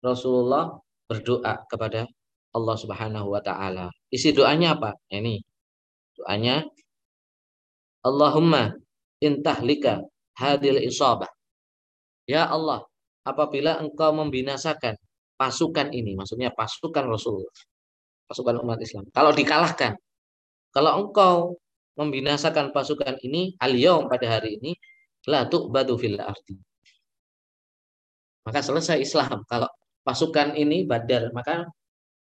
Rasulullah berdoa kepada Allah Subhanahu wa taala. Isi doanya apa? Ini. Doanya Allahumma intahlika hadil isabah. Ya Allah, apabila engkau membinasakan pasukan ini, maksudnya pasukan Rasulullah, pasukan umat Islam. Kalau dikalahkan, kalau engkau membinasakan pasukan ini al pada hari ini la tu'badu fil ardi. Maka selesai Islam. Kalau pasukan ini Badar. Maka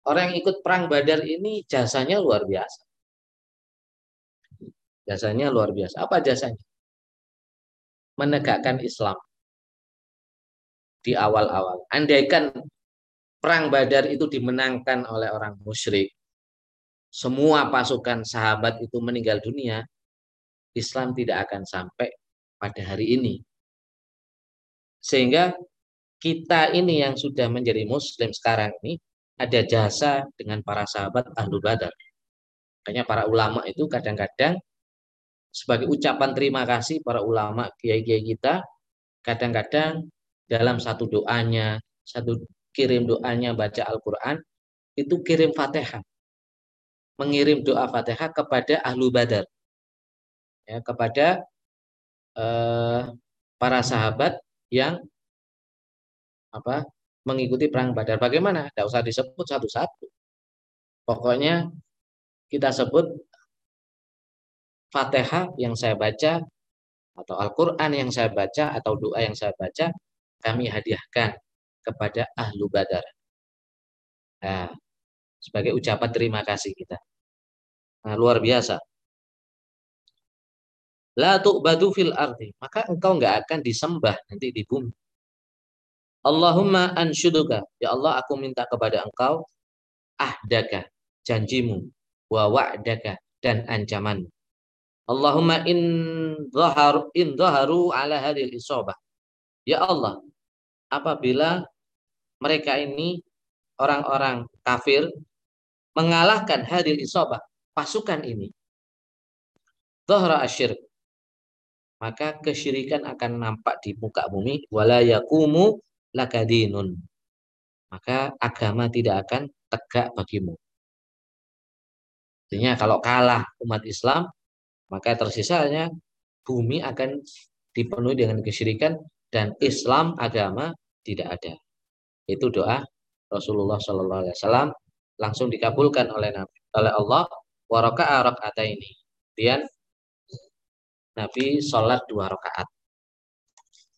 orang yang ikut perang Badar ini jasanya luar biasa. Jasanya luar biasa. Apa jasanya? Menegakkan Islam di awal-awal. Andaikan perang Badar itu dimenangkan oleh orang musyrik, semua pasukan sahabat itu meninggal dunia, Islam tidak akan sampai pada hari ini. Sehingga kita ini yang sudah menjadi muslim sekarang ini ada jasa dengan para sahabat ahlu badar. Makanya para ulama itu kadang-kadang sebagai ucapan terima kasih para ulama kiai-kiai kita kadang-kadang dalam satu doanya, satu kirim doanya baca Al-Qur'an itu kirim Fatihah. Mengirim doa Fatihah kepada ahlu badar. Ya, kepada eh, para sahabat yang apa mengikuti perang Badar. Bagaimana? Tidak usah disebut satu-satu. Pokoknya kita sebut Fatihah yang saya baca atau Al-Quran yang saya baca atau doa yang saya baca kami hadiahkan kepada ahlu badar. Nah, sebagai ucapan terima kasih kita. Nah, luar biasa. La tu'badu fil ardi. Maka engkau nggak akan disembah nanti di bumi. Allahumma anshuduka. Ya Allah, aku minta kepada engkau ahdaka, janjimu, wa wa'daka, dan ancaman. Allahumma in dhaharu, in ala hadil isobah. Ya Allah, apabila mereka ini orang-orang kafir mengalahkan hadil isobah, pasukan ini. Dhahra asyirk. Maka kesyirikan akan nampak di muka bumi. Wala yakumu lakadinun. Maka agama tidak akan tegak bagimu. Artinya kalau kalah umat Islam, maka tersisanya bumi akan dipenuhi dengan kesyirikan dan Islam agama tidak ada. Itu doa Rasulullah Shallallahu Alaihi Wasallam langsung dikabulkan oleh Nabi oleh Allah waraka'a ini. Kemudian Nabi sholat dua rakaat.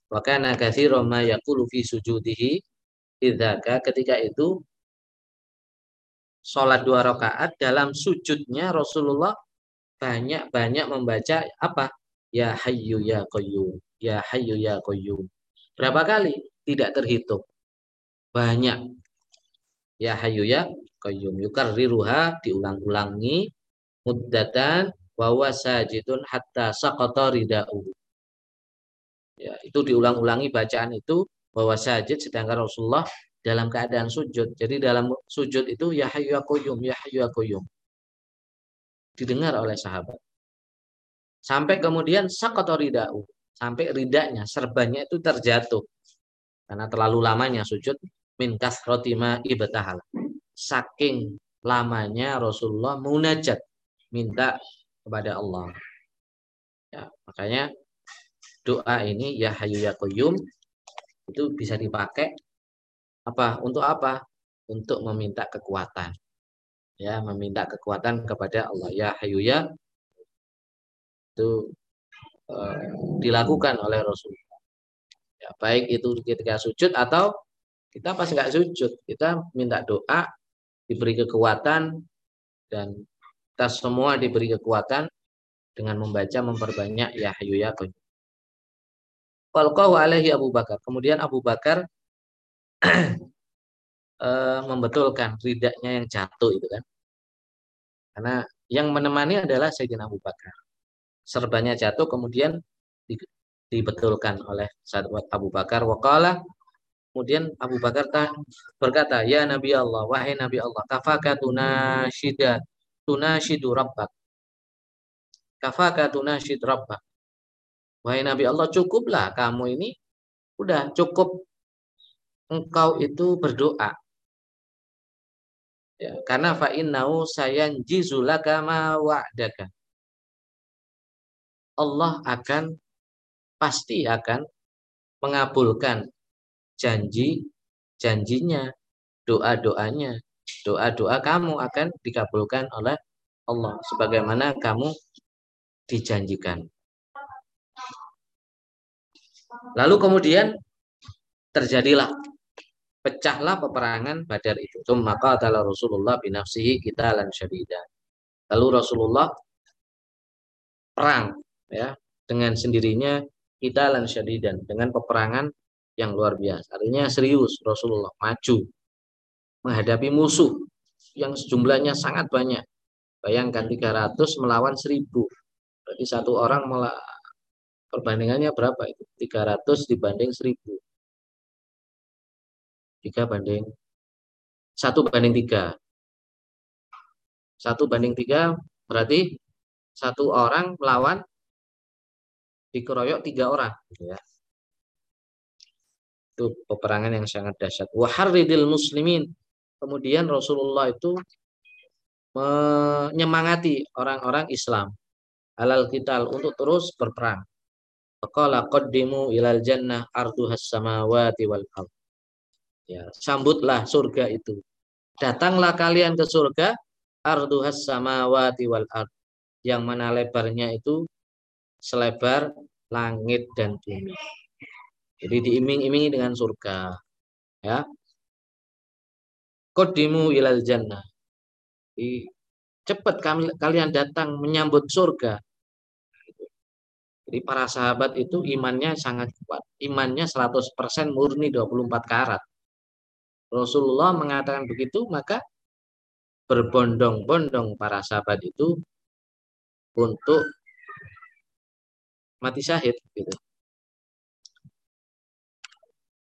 Wa kana katsiran ma fi sujudihi idzaka ketika itu sholat dua rakaat dalam sujudnya Rasulullah banyak-banyak membaca apa? Ya hayyu ya qayyum, ya hayyu ya qayyum. Berapa kali? Tidak terhitung. Banyak. Ya hayyu ya qayyum. Yukarriruha diulang-ulangi muddatan wa wasajidun hatta saqata rida'u. Ya, itu diulang-ulangi bacaan itu bahwa sajid sedangkan Rasulullah dalam keadaan sujud. Jadi dalam sujud itu ya hayyu ya qayyum, ya hayyu ya qayyum. Didengar oleh sahabat. Sampai kemudian saqata rida'u. Sampai ridanya, serbannya itu terjatuh. Karena terlalu lamanya sujud min kasrati ma ibtahal. Saking lamanya Rasulullah munajat minta kepada Allah. Ya, makanya doa ini ya hayu ya qayyum itu bisa dipakai apa untuk apa untuk meminta kekuatan ya meminta kekuatan kepada Allah ya hayu ya itu dilakukan oleh Rasulullah ya baik itu ketika sujud atau kita pas nggak sujud kita minta doa diberi kekuatan dan Kita semua diberi kekuatan dengan membaca memperbanyak ya ya qayyum. Alaihi Abu Bakar. Kemudian Abu Bakar uh, membetulkan ridaknya yang jatuh itu kan. Karena yang menemani adalah Sayyidina Abu Bakar. Serbanya jatuh kemudian dibetulkan oleh sahabat Abu Bakar. Wakala kemudian Abu Bakar berkata, Ya Nabi Allah, wahai Nabi Allah, kafaka tunashida tunashidu rabbak. Kafaka tunashid rabbak. Wahai Nabi Allah, cukuplah kamu ini udah cukup engkau itu berdoa Ya, karena fa innahu sayanjizu laka ma wa'daka. Allah akan pasti akan mengabulkan janji janjinya, doa-doanya, doa-doa kamu akan dikabulkan oleh Allah sebagaimana kamu dijanjikan. Lalu kemudian terjadilah pecahlah peperangan Badar itu. Maka adalah Rasulullah binafsihi kita lan syadida. Lalu Rasulullah perang ya dengan sendirinya kita lan syadidan dengan peperangan yang luar biasa. Artinya serius Rasulullah maju menghadapi musuh yang sejumlahnya sangat banyak. Bayangkan 300 melawan 1000. Berarti satu orang malah perbandingannya berapa itu? 300 dibanding 1000 tiga banding satu banding tiga satu banding tiga berarti satu orang melawan dikeroyok tiga orang gitu ya. Itu peperangan yang sangat dahsyat. Waharidil muslimin. Kemudian Rasulullah itu menyemangati orang-orang Islam. Halal kita untuk terus berperang. Faqala qaddimu ilal jannah arduhas samawati wal ardh Ya, sambutlah surga itu. Datanglah kalian ke surga arduhas samawati wal ard. Yang mana lebarnya itu selebar langit dan bumi. Jadi diiming-imingi dengan surga. Ya. Kodimu ilal jannah. Jadi, cepat kalian datang menyambut surga. Jadi para sahabat itu imannya sangat kuat. Imannya 100% murni 24 karat. Rasulullah mengatakan begitu, maka berbondong-bondong para sahabat itu untuk mati syahid gitu.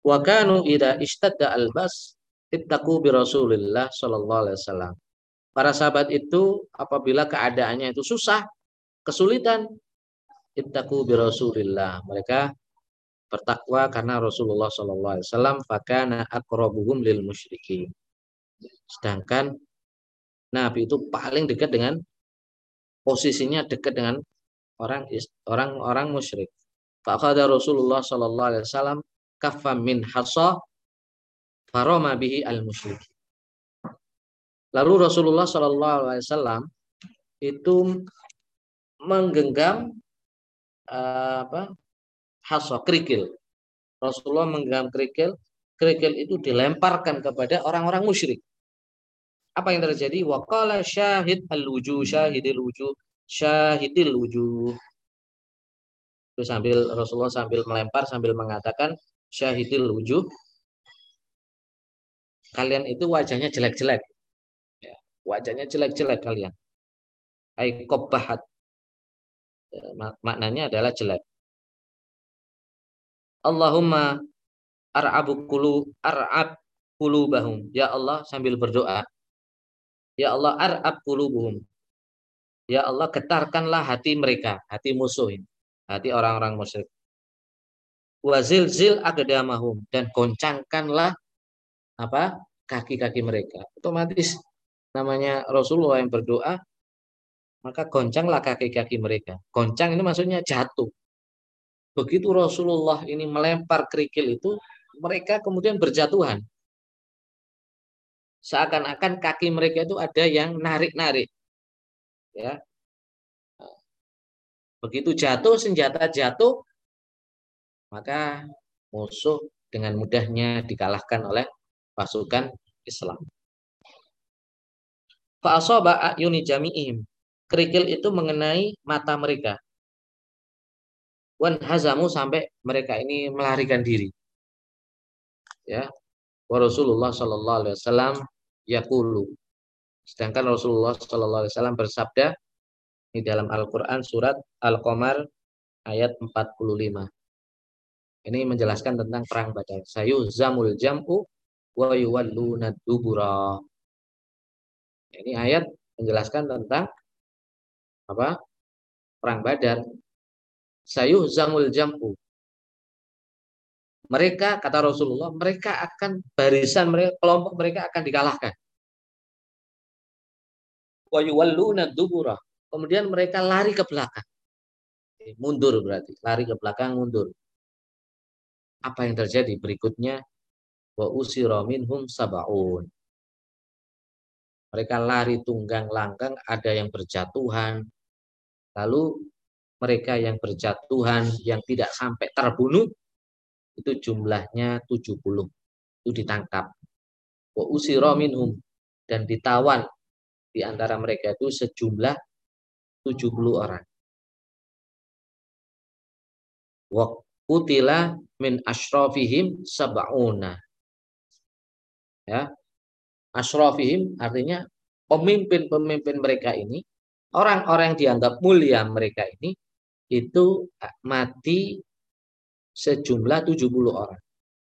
Wa kanu idza ishtadda albas ittaqu bi Rasulillah sallallahu alaihi wasallam. Para sahabat itu apabila keadaannya itu susah, kesulitan, ittaqu bi Rasulillah. Mereka bertakwa karena Rasulullah Shallallahu Alaihi Wasallam fakana akrobuhum lil musyrikin. Sedangkan Nabi itu paling dekat dengan posisinya dekat dengan orang orang orang musyrik. Fakada Rasulullah Shallallahu Alaihi Wasallam kafa min hasa faroma bihi al musyrik. Lalu Rasulullah Shallallahu Alaihi Wasallam itu menggenggam uh, apa hasa kerikil. Rasulullah menggenggam kerikil, kerikil itu dilemparkan kepada orang-orang musyrik. Apa yang terjadi? Waqala syahid al-wujuh, syahidil wujuh, syahidil wujuh. Itu sambil Rasulullah sambil melempar sambil mengatakan syahidil wujuh. Kalian itu wajahnya jelek-jelek. Ya, wajahnya jelek-jelek kalian. Ai kobahat. Ya, maknanya adalah jelek. Allahumma ar'abu kulu ar'ab bahum. Ya Allah sambil berdoa. Ya Allah ar'ab buhum. Ya Allah getarkanlah hati mereka, hati musuh ini, hati orang-orang musyrik. Wazil zil agdamahum dan goncangkanlah apa kaki-kaki mereka. Otomatis namanya Rasulullah yang berdoa, maka goncanglah kaki-kaki mereka. Goncang ini maksudnya jatuh. Begitu Rasulullah ini melempar kerikil itu, mereka kemudian berjatuhan. Seakan-akan kaki mereka itu ada yang narik-narik. Ya. Begitu jatuh, senjata jatuh, maka musuh dengan mudahnya dikalahkan oleh pasukan Islam. Fa'asoba ayuni jami'im. kerikil itu mengenai mata mereka. Wan hazamu sampai mereka ini melarikan diri. Ya. Wa Rasulullah sallallahu alaihi wasallam yaqulu. Sedangkan Rasulullah sallallahu alaihi wasallam bersabda di dalam Al-Qur'an surat Al-Qamar ayat 45. Ini menjelaskan tentang perang Badar. Sayu zamul jam'u wa yuwalluna dubura. Ini ayat menjelaskan tentang apa? Perang Badar. Sayu zamul jam'u. Mereka kata Rasulullah, mereka akan barisan mereka kelompok mereka akan dikalahkan. Wa. Kemudian mereka lari ke belakang. Mundur berarti, lari ke belakang mundur. Apa yang terjadi berikutnya? Wa usira minhum. Mereka lari tunggang langgang, ada yang berjatuhan. Lalu mereka yang berjatuhan, yang tidak sampai terbunuh, itu jumlahnya 70. Itu ditangkap. Wa usira. Dan ditawan di antara mereka itu sejumlah 70 orang. Wa kutila min ashrafihim sab'una. Ya. Ashrafihim artinya pemimpin-pemimpin mereka ini, orang-orang yang dianggap mulia mereka ini itu mati sejumlah 70 orang.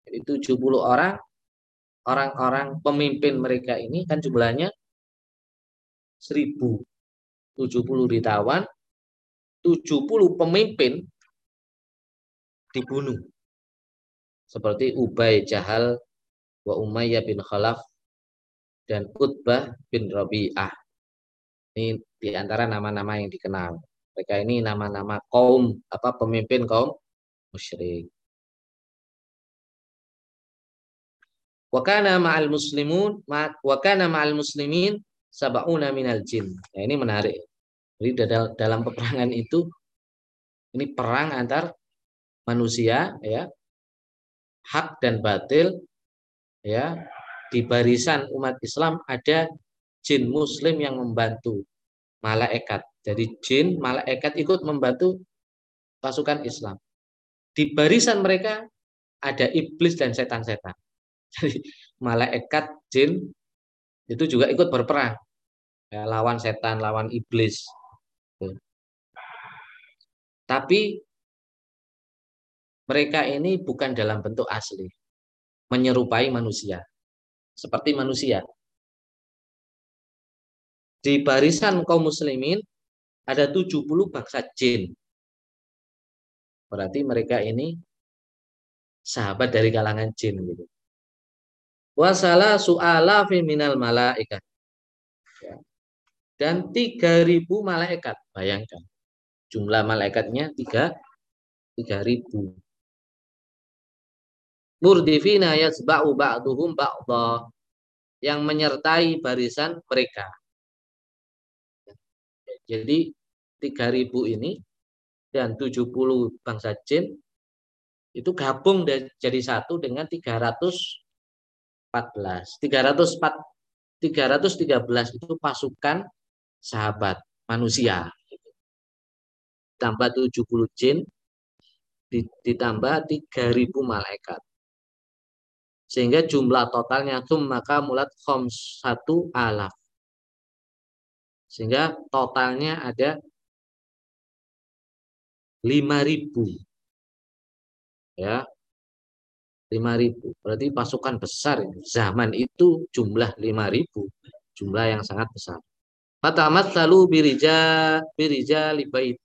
Jadi 70 orang orang-orang pemimpin mereka ini kan jumlahnya 1000. 70 ditawan, 70 pemimpin dibunuh. Seperti Ubay Jahal wa Umayyah bin Khalaf dan Utbah bin Rabi'ah. Ini di antara nama-nama yang dikenal. Mereka ini nama-nama kaum apa pemimpin kaum musyrik. Wa kana ma'al muslimun wa kana ma'al muslimin sab'una minal jin. Nah, ini menarik. Jadi dalam peperangan itu ini perang antar manusia ya hak dan batil ya di barisan umat Islam ada jin muslim yang membantu malaikat. Jadi jin malaikat ikut membantu pasukan Islam. Di barisan mereka ada iblis dan setan-setan. Jadi malaikat jin itu juga ikut berperang. Ya, lawan setan, lawan iblis. Tapi mereka ini bukan dalam bentuk asli. Menyerupai manusia. Seperti manusia. Di barisan kaum muslimin ada 70 bangsa jin. Berarti mereka ini sahabat dari kalangan jin gitu. Wasala su'ala minal malaikat. Ya. Dan 3000 malaikat, bayangkan. Jumlah malaikatnya 3 3000 murdifina yasba'u ba'duhum ba'dha yang menyertai barisan mereka. Jadi 3000 ini dan 70 bangsa jin itu gabung jadi satu dengan 314. 304 313 itu pasukan sahabat manusia. Tambah 70 jin ditambah 3000 malaikat. Sehingga jumlah totalnya tum maka mulat khoms satu alaf. Sehingga totalnya ada lima ribu Ya. Lima ribu Berarti pasukan besar Zaman itu jumlah lima ribu Jumlah yang sangat besar. Fatamat lalu birija birija libait.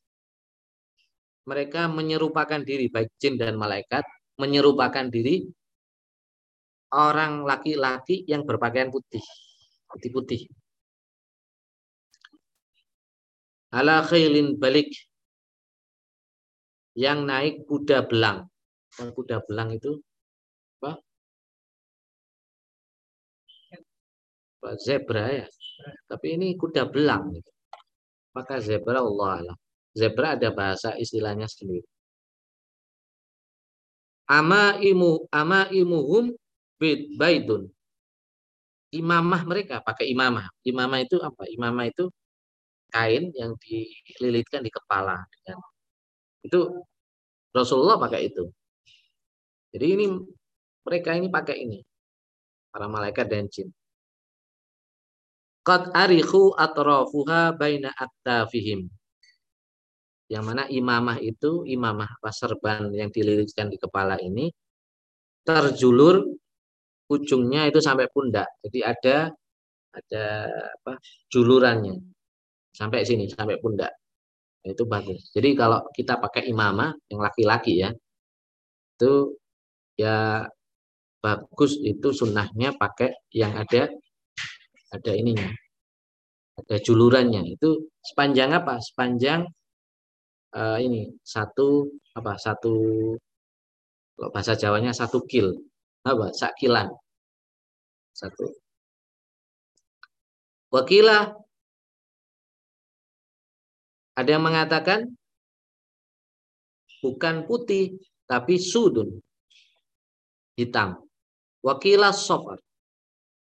Mereka menyerupakan diri baik jin dan malaikat menyerupakan diri orang laki-laki yang berpakaian putih. Putih-putih. Ala khailin balik. Yang naik kuda belang. Kuda belang itu Zebra ya. Tapi ini kuda belang. Maka zebra Allah Allah. Zebra ada bahasa istilahnya sendiri. Ama imu ama imuhum baidun. Imamah mereka pakai imamah. Imamah itu apa? Imamah itu kain yang dililitkan di kepala itu Rasulullah pakai itu. Jadi ini mereka ini pakai ini para malaikat dan jin. Qad arihu atrafuha baina aktafihim. Yang mana imamah itu, imamah serban yang dililitkan di kepala ini terjulur ujungnya itu sampai pundak. Jadi ada ada apa julurannya sampai sini sampai pundak itu bagus jadi kalau kita pakai imamah yang laki-laki ya itu ya bagus itu sunnahnya pakai yang ada ada ininya. Ada julurannya. Itu sepanjang apa? Sepanjang uh, ini satu apa? Satu kalau bahasa Jawanya satu kil. Apa? Sakilan. Satu. Wakilah. Ada yang mengatakan bukan putih tapi sudun hitam. Wakilah sofar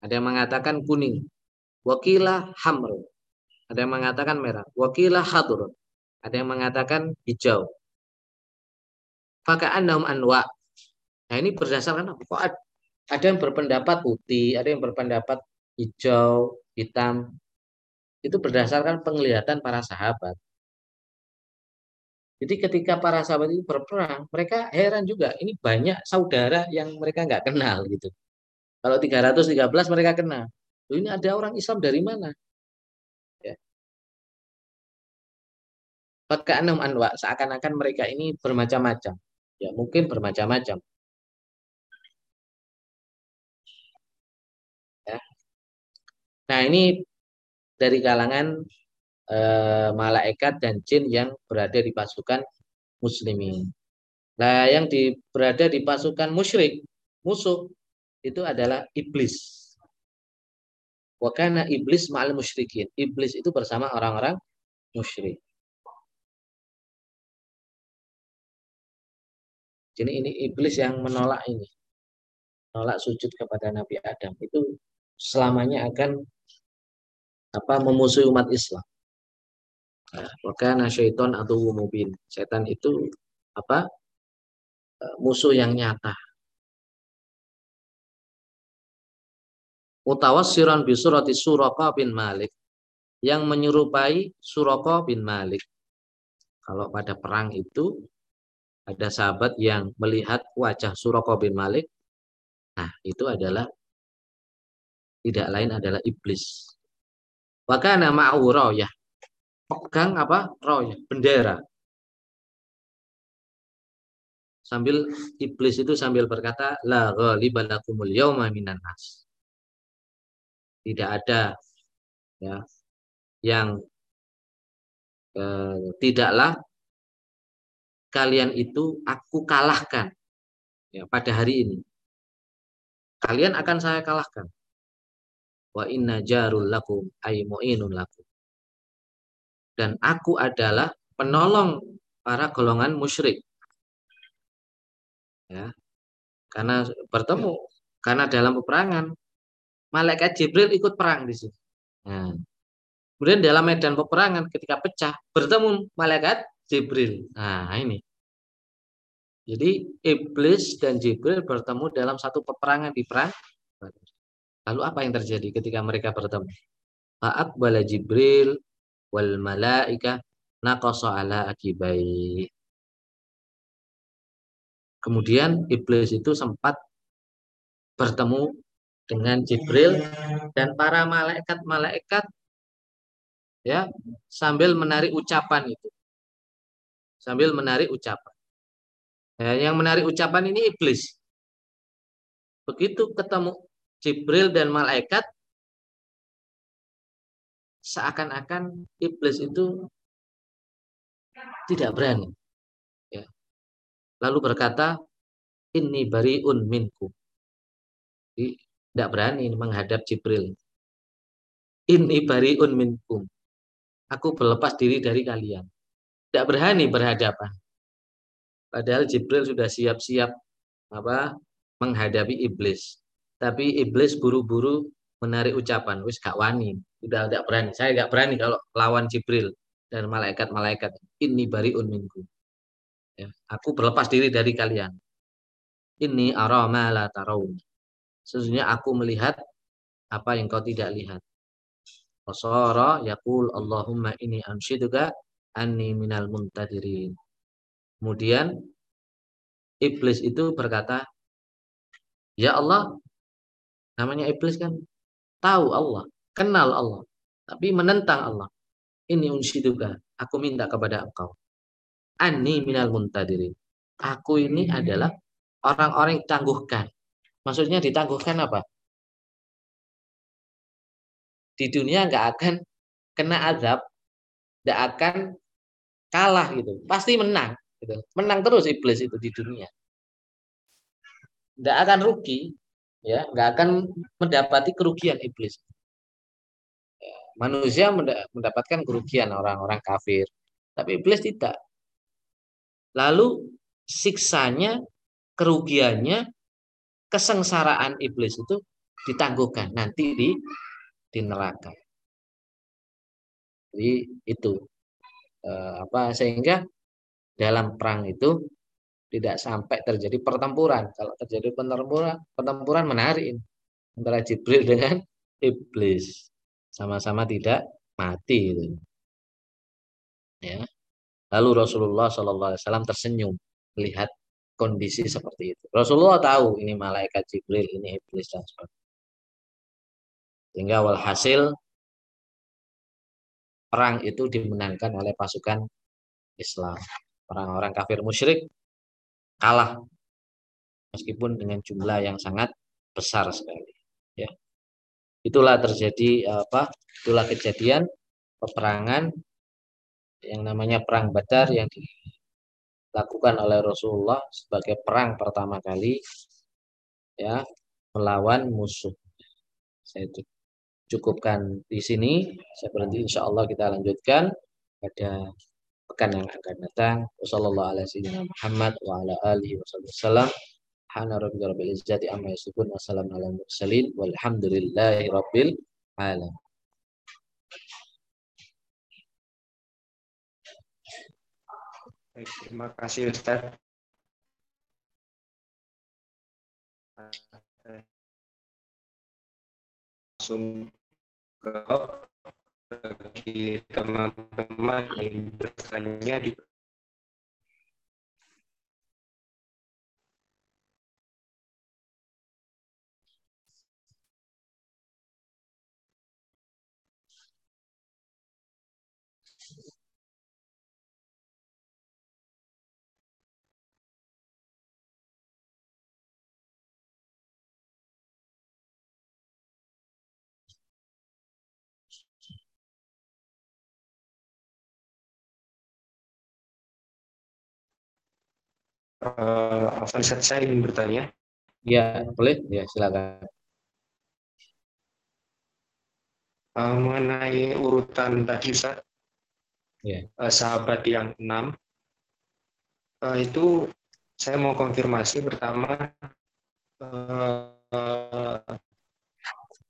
ada yang mengatakan kuning wakilah hamr ada yang mengatakan merah wakilah hadur ada yang mengatakan hijau maka anam anwa Nah ini berdasarkan apa? Ada yang berpendapat putih, ada yang berpendapat hijau, hitam. Itu berdasarkan penglihatan para sahabat. Jadi ketika para sahabat itu berperang, mereka heran juga. Ini banyak saudara yang mereka nggak kenal gitu. Kalau 313 mereka kenal. Loh, ini ada orang Islam dari mana? Ya. anwa seakan-akan mereka ini bermacam-macam. Ya mungkin bermacam-macam. Nah ini dari kalangan e, malaikat dan jin yang berada di pasukan muslimin. Nah yang di, berada di pasukan musyrik, musuh, itu adalah iblis. Wakana iblis ma'al musyrikin. Iblis itu bersama orang-orang musyrik. Jadi ini iblis yang menolak ini. Menolak sujud kepada Nabi Adam. Itu selamanya akan apa memusuhi umat Islam. Nah, syaiton atau mubin. Setan itu apa? E, musuh yang nyata. Mutawassiran bi surati Suraka bin Malik yang menyerupai Suraka bin Malik. Kalau pada perang itu ada sahabat yang melihat wajah Suraka bin Malik, nah itu adalah tidak lain adalah iblis. Maka nama ya Pegang apa? Royah, bendera. Sambil iblis itu sambil berkata, La ghalibalakumul yawma minan nas. Tidak ada ya yang eh, tidaklah kalian itu aku kalahkan ya pada hari ini. Kalian akan saya kalahkan wa inna jarul lakum ay mu'inun lakum. Dan aku adalah penolong para golongan musyrik. Ya. Karena bertemu, karena dalam peperangan malaikat Jibril ikut perang di sini. Nah, kemudian dalam medan peperangan ketika pecah bertemu malaikat Jibril. Nah, ini. Jadi iblis dan Jibril bertemu dalam satu peperangan di perang Lalu apa yang terjadi ketika mereka bertemu? Fa'at bala Jibril wal malaika naqasa ala akibai. Kemudian iblis itu sempat bertemu dengan Jibril dan para malaikat-malaikat ya sambil menarik ucapan itu. Sambil menarik ucapan. Ya, yang menarik ucapan ini iblis. Begitu ketemu Jibril dan malaikat seakan-akan iblis itu tidak berani. Ya. Lalu berkata, ini bariun minku. Tidak berani menghadap Jibril. Ini bariun minkum. Aku berlepas diri dari kalian. Tidak berani berhadapan. Padahal Jibril sudah siap-siap apa menghadapi iblis. Tapi iblis buru-buru menarik ucapan, wis gak wani. Tidak tidak berani. Saya nggak berani kalau lawan Jibril dan malaikat-malaikat. Ini bariun minggu. Ya, aku berlepas diri dari kalian. Ini arama la taraun. Sesungguhnya aku melihat apa yang kau tidak lihat. Wasara yaqul Allahumma ini ansyiduka anni minal muntadirin. Kemudian iblis itu berkata, "Ya Allah, namanya iblis kan tahu Allah, kenal Allah, tapi menentang Allah. Ini unsyiduka, aku minta kepada engkau. Anni minal muntadirin. Aku ini adalah orang-orang yang ditangguhkan. Maksudnya ditangguhkan apa? Di dunia nggak akan kena azab, nggak akan kalah gitu. Pasti menang. Gitu. Menang terus iblis itu di dunia. Nggak akan rugi, ya, nggak akan mendapati kerugian iblis. Ya, manusia mendapatkan kerugian orang-orang kafir, tapi iblis tidak. Lalu siksanya, kerugiannya, kesengsaraan iblis itu ditangguhkan nanti di di neraka. Jadi itu eh, apa sehingga dalam perang itu tidak sampai terjadi pertempuran. Kalau terjadi pertempuran, pertempuran menarik antara Jibril dengan iblis. Sama-sama tidak mati itu. Ya. Lalu Rasulullah SAW tersenyum melihat kondisi seperti itu. Rasulullah tahu ini malaikat Jibril, ini iblis dan sebagainya. Sehingga walhasil perang itu dimenangkan oleh pasukan Islam. Orang-orang kafir musyrik kalah meskipun dengan jumlah yang sangat besar sekali ya itulah terjadi apa itulah kejadian peperangan yang namanya perang Badar yang dilakukan oleh Rasulullah sebagai perang pertama kali ya melawan musuh saya cukupkan di sini saya berhenti insya Allah kita lanjutkan pada pekan yang akan datang. Wassalamualaikum Muhammad wa ala alihi wasallam. Hana rabbika rabbil izzati amma yasifun wa salamun ala mursalin walhamdulillahi rabbil alamin. Baik, terima kasih Ustaz. Langsung ke bagi teman-teman yang bertanya di uh, saya ingin bertanya. Ya, boleh. Ya, silakan. Uh, mengenai urutan tadi Ustaz, ya. uh, sahabat yang enam, uh, itu saya mau konfirmasi pertama uh,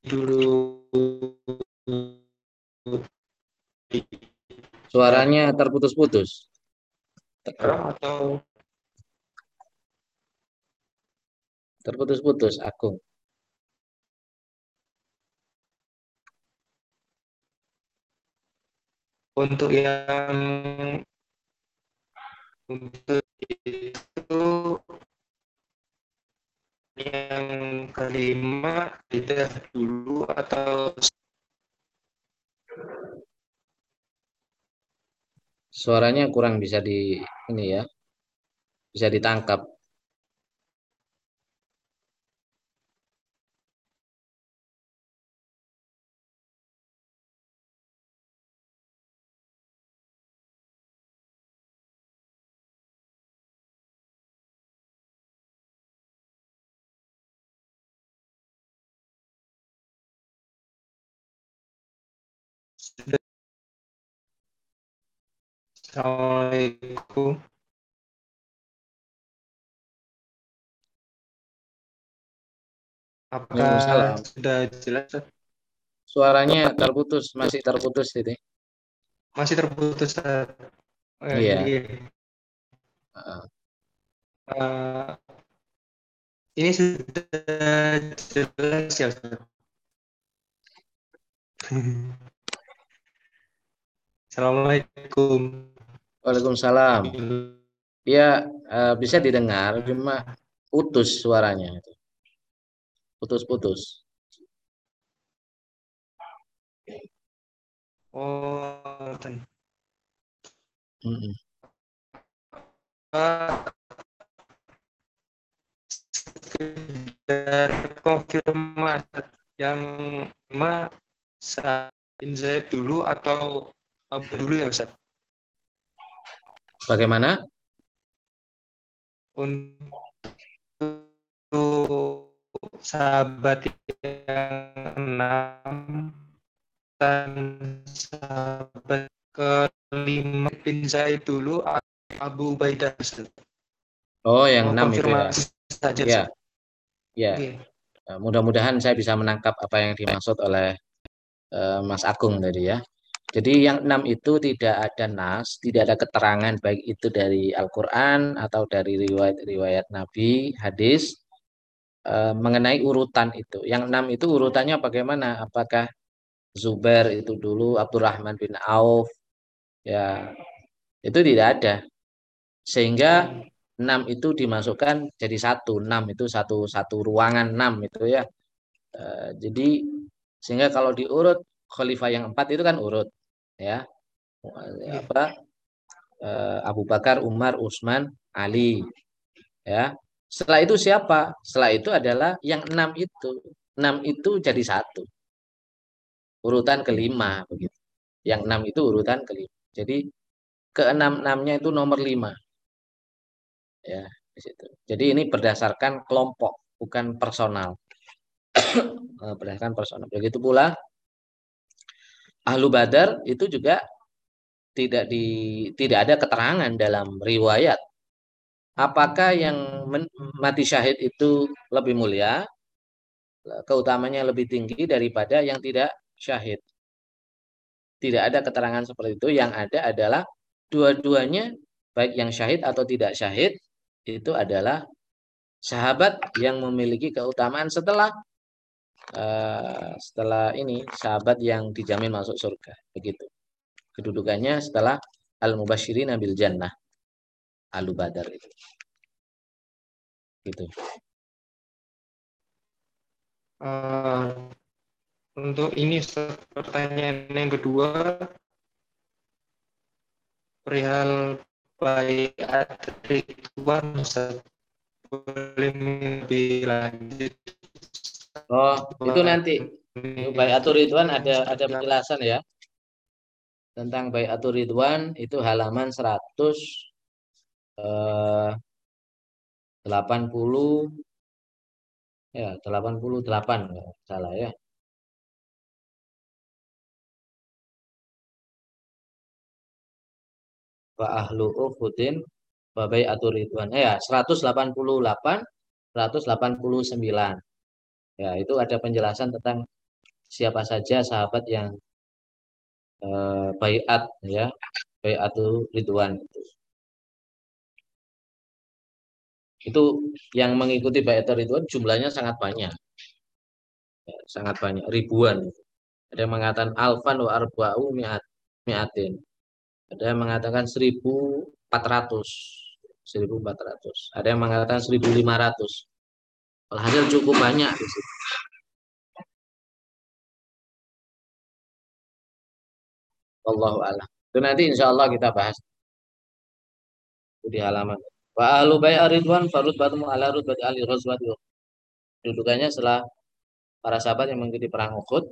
dulu suaranya terputus-putus atau Terputus-putus aku. Untuk yang untuk itu yang kelima tidak dulu atau suaranya kurang bisa di ini ya bisa ditangkap Assalamualaikum. Apakah sudah jelas? Suaranya terputus, masih terputus ini. Masih terputus. Uh, iya. Jadi, uh, uh, ini sudah jelas ya. Assalamualaikum. Waalaikumsalam. Ya uh, bisa didengar, cuma putus suaranya. Putus-putus. Oh. Mm -mm. sekedar konfirmasi yang ma saya dulu atau abu dulu ya Ustaz? Bagaimana? Untuk sahabat yang enam dan sahabat kelima bin Zaid dulu Abu Ubaidah Oh, yang enam itu ya. Saja, ya. Ya. Okay. Mudah-mudahan saya bisa menangkap apa yang dimaksud oleh uh, Mas Agung tadi ya. Jadi yang enam itu tidak ada nas, tidak ada keterangan baik itu dari Al-Quran atau dari riwayat-riwayat Nabi, hadis uh, mengenai urutan itu. Yang enam itu urutannya bagaimana? Apakah Zubair itu dulu Abdurrahman bin Auf ya itu tidak ada sehingga enam itu dimasukkan jadi satu enam itu satu satu ruangan enam itu ya e, jadi sehingga kalau diurut khalifah yang empat itu kan urut ya iya. apa e, Abu Bakar Umar Utsman Ali ya setelah itu siapa setelah itu adalah yang enam itu enam itu jadi satu urutan kelima begitu. Yang enam itu urutan kelima. Jadi keenam-enamnya itu nomor lima. Ya, di situ. Jadi ini berdasarkan kelompok, bukan personal. Eh, berdasarkan personal. Begitu pula Ahlu Badar itu juga tidak di tidak ada keterangan dalam riwayat apakah yang mati syahid itu lebih mulia keutamanya lebih tinggi daripada yang tidak syahid. Tidak ada keterangan seperti itu. Yang ada adalah dua-duanya, baik yang syahid atau tidak syahid, itu adalah sahabat yang memiliki keutamaan setelah uh, setelah ini sahabat yang dijamin masuk surga. Begitu. Kedudukannya setelah al-mubashirin nabil jannah. Alu Badar itu. Gitu. Uh, untuk ini pertanyaan yang kedua perihal baik Ridwan boleh lebih lanjut Oh, itu nanti baik atur Ridwan ada ada penjelasan ya tentang baik atur Ridwan itu halaman 100 eh, 80 ya 88 salah ya wa ahlu ufudin wa bai'atur ridwan. Ya, 188 189. Ya, itu ada penjelasan tentang siapa saja sahabat yang eh, baiat ya, bai'atul ridwan itu. Itu yang mengikuti bai'atul ridwan jumlahnya sangat banyak. Ya, sangat banyak, ribuan. Ada yang mengatakan alfan wa arba'u mi'at, mi'atin. Ada yang mengatakan 1400. 1400. Ada yang mengatakan 1500. Alhasil cukup banyak di situ. Allahu a'lam. Itu nanti insya Allah kita bahas di halaman. Wa ahlu bai'a ridwan farud batumu ala rutbati ali razwati. Dudukannya setelah para sahabat yang mengikuti perang Uhud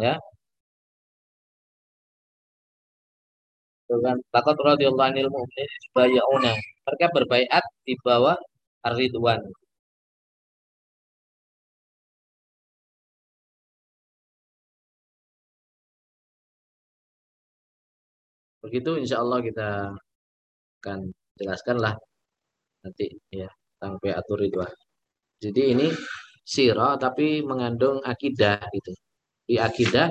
ya dengan takut radhiyallahu anil mu'minin bayyauna. Mereka berbaiat di bawah Ar-Ridwan. Begitu insya Allah kita akan jelaskan lah nanti ya tentang baiatur ridwan. Jadi ini sirah tapi mengandung akidah gitu. di akidah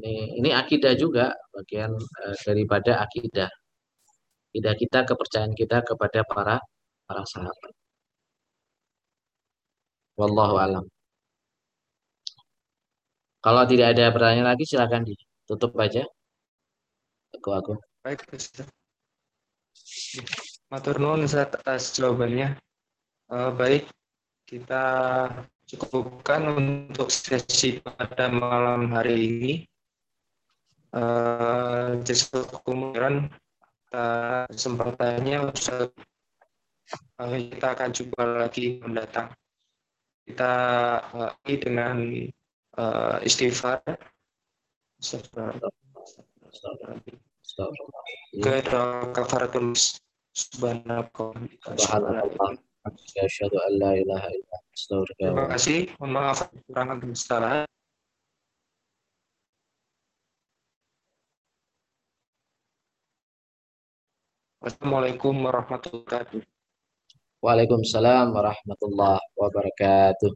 ini ini akidah juga bagian uh, daripada akidah akidah kita kepercayaan kita kepada para para sahabat wallahu alam kalau tidak ada pertanyaan lagi silakan ditutup aja aku aku. Baik Ustaz matur nuwun atas jawabannya. Uh, baik kita cukupkan untuk sesi pada malam hari ini. Uh, jasa kemudian kesempatannya Ustaz uh, kita akan jumpa lagi mendatang. Kita uh, dengan uh, istighfar kafaratul subhanallah Terima kasih. Mohon maaf kurang dan Wassalamualaikum warahmatullahi wabarakatuh. Waalaikumsalam warahmatullahi wabarakatuh.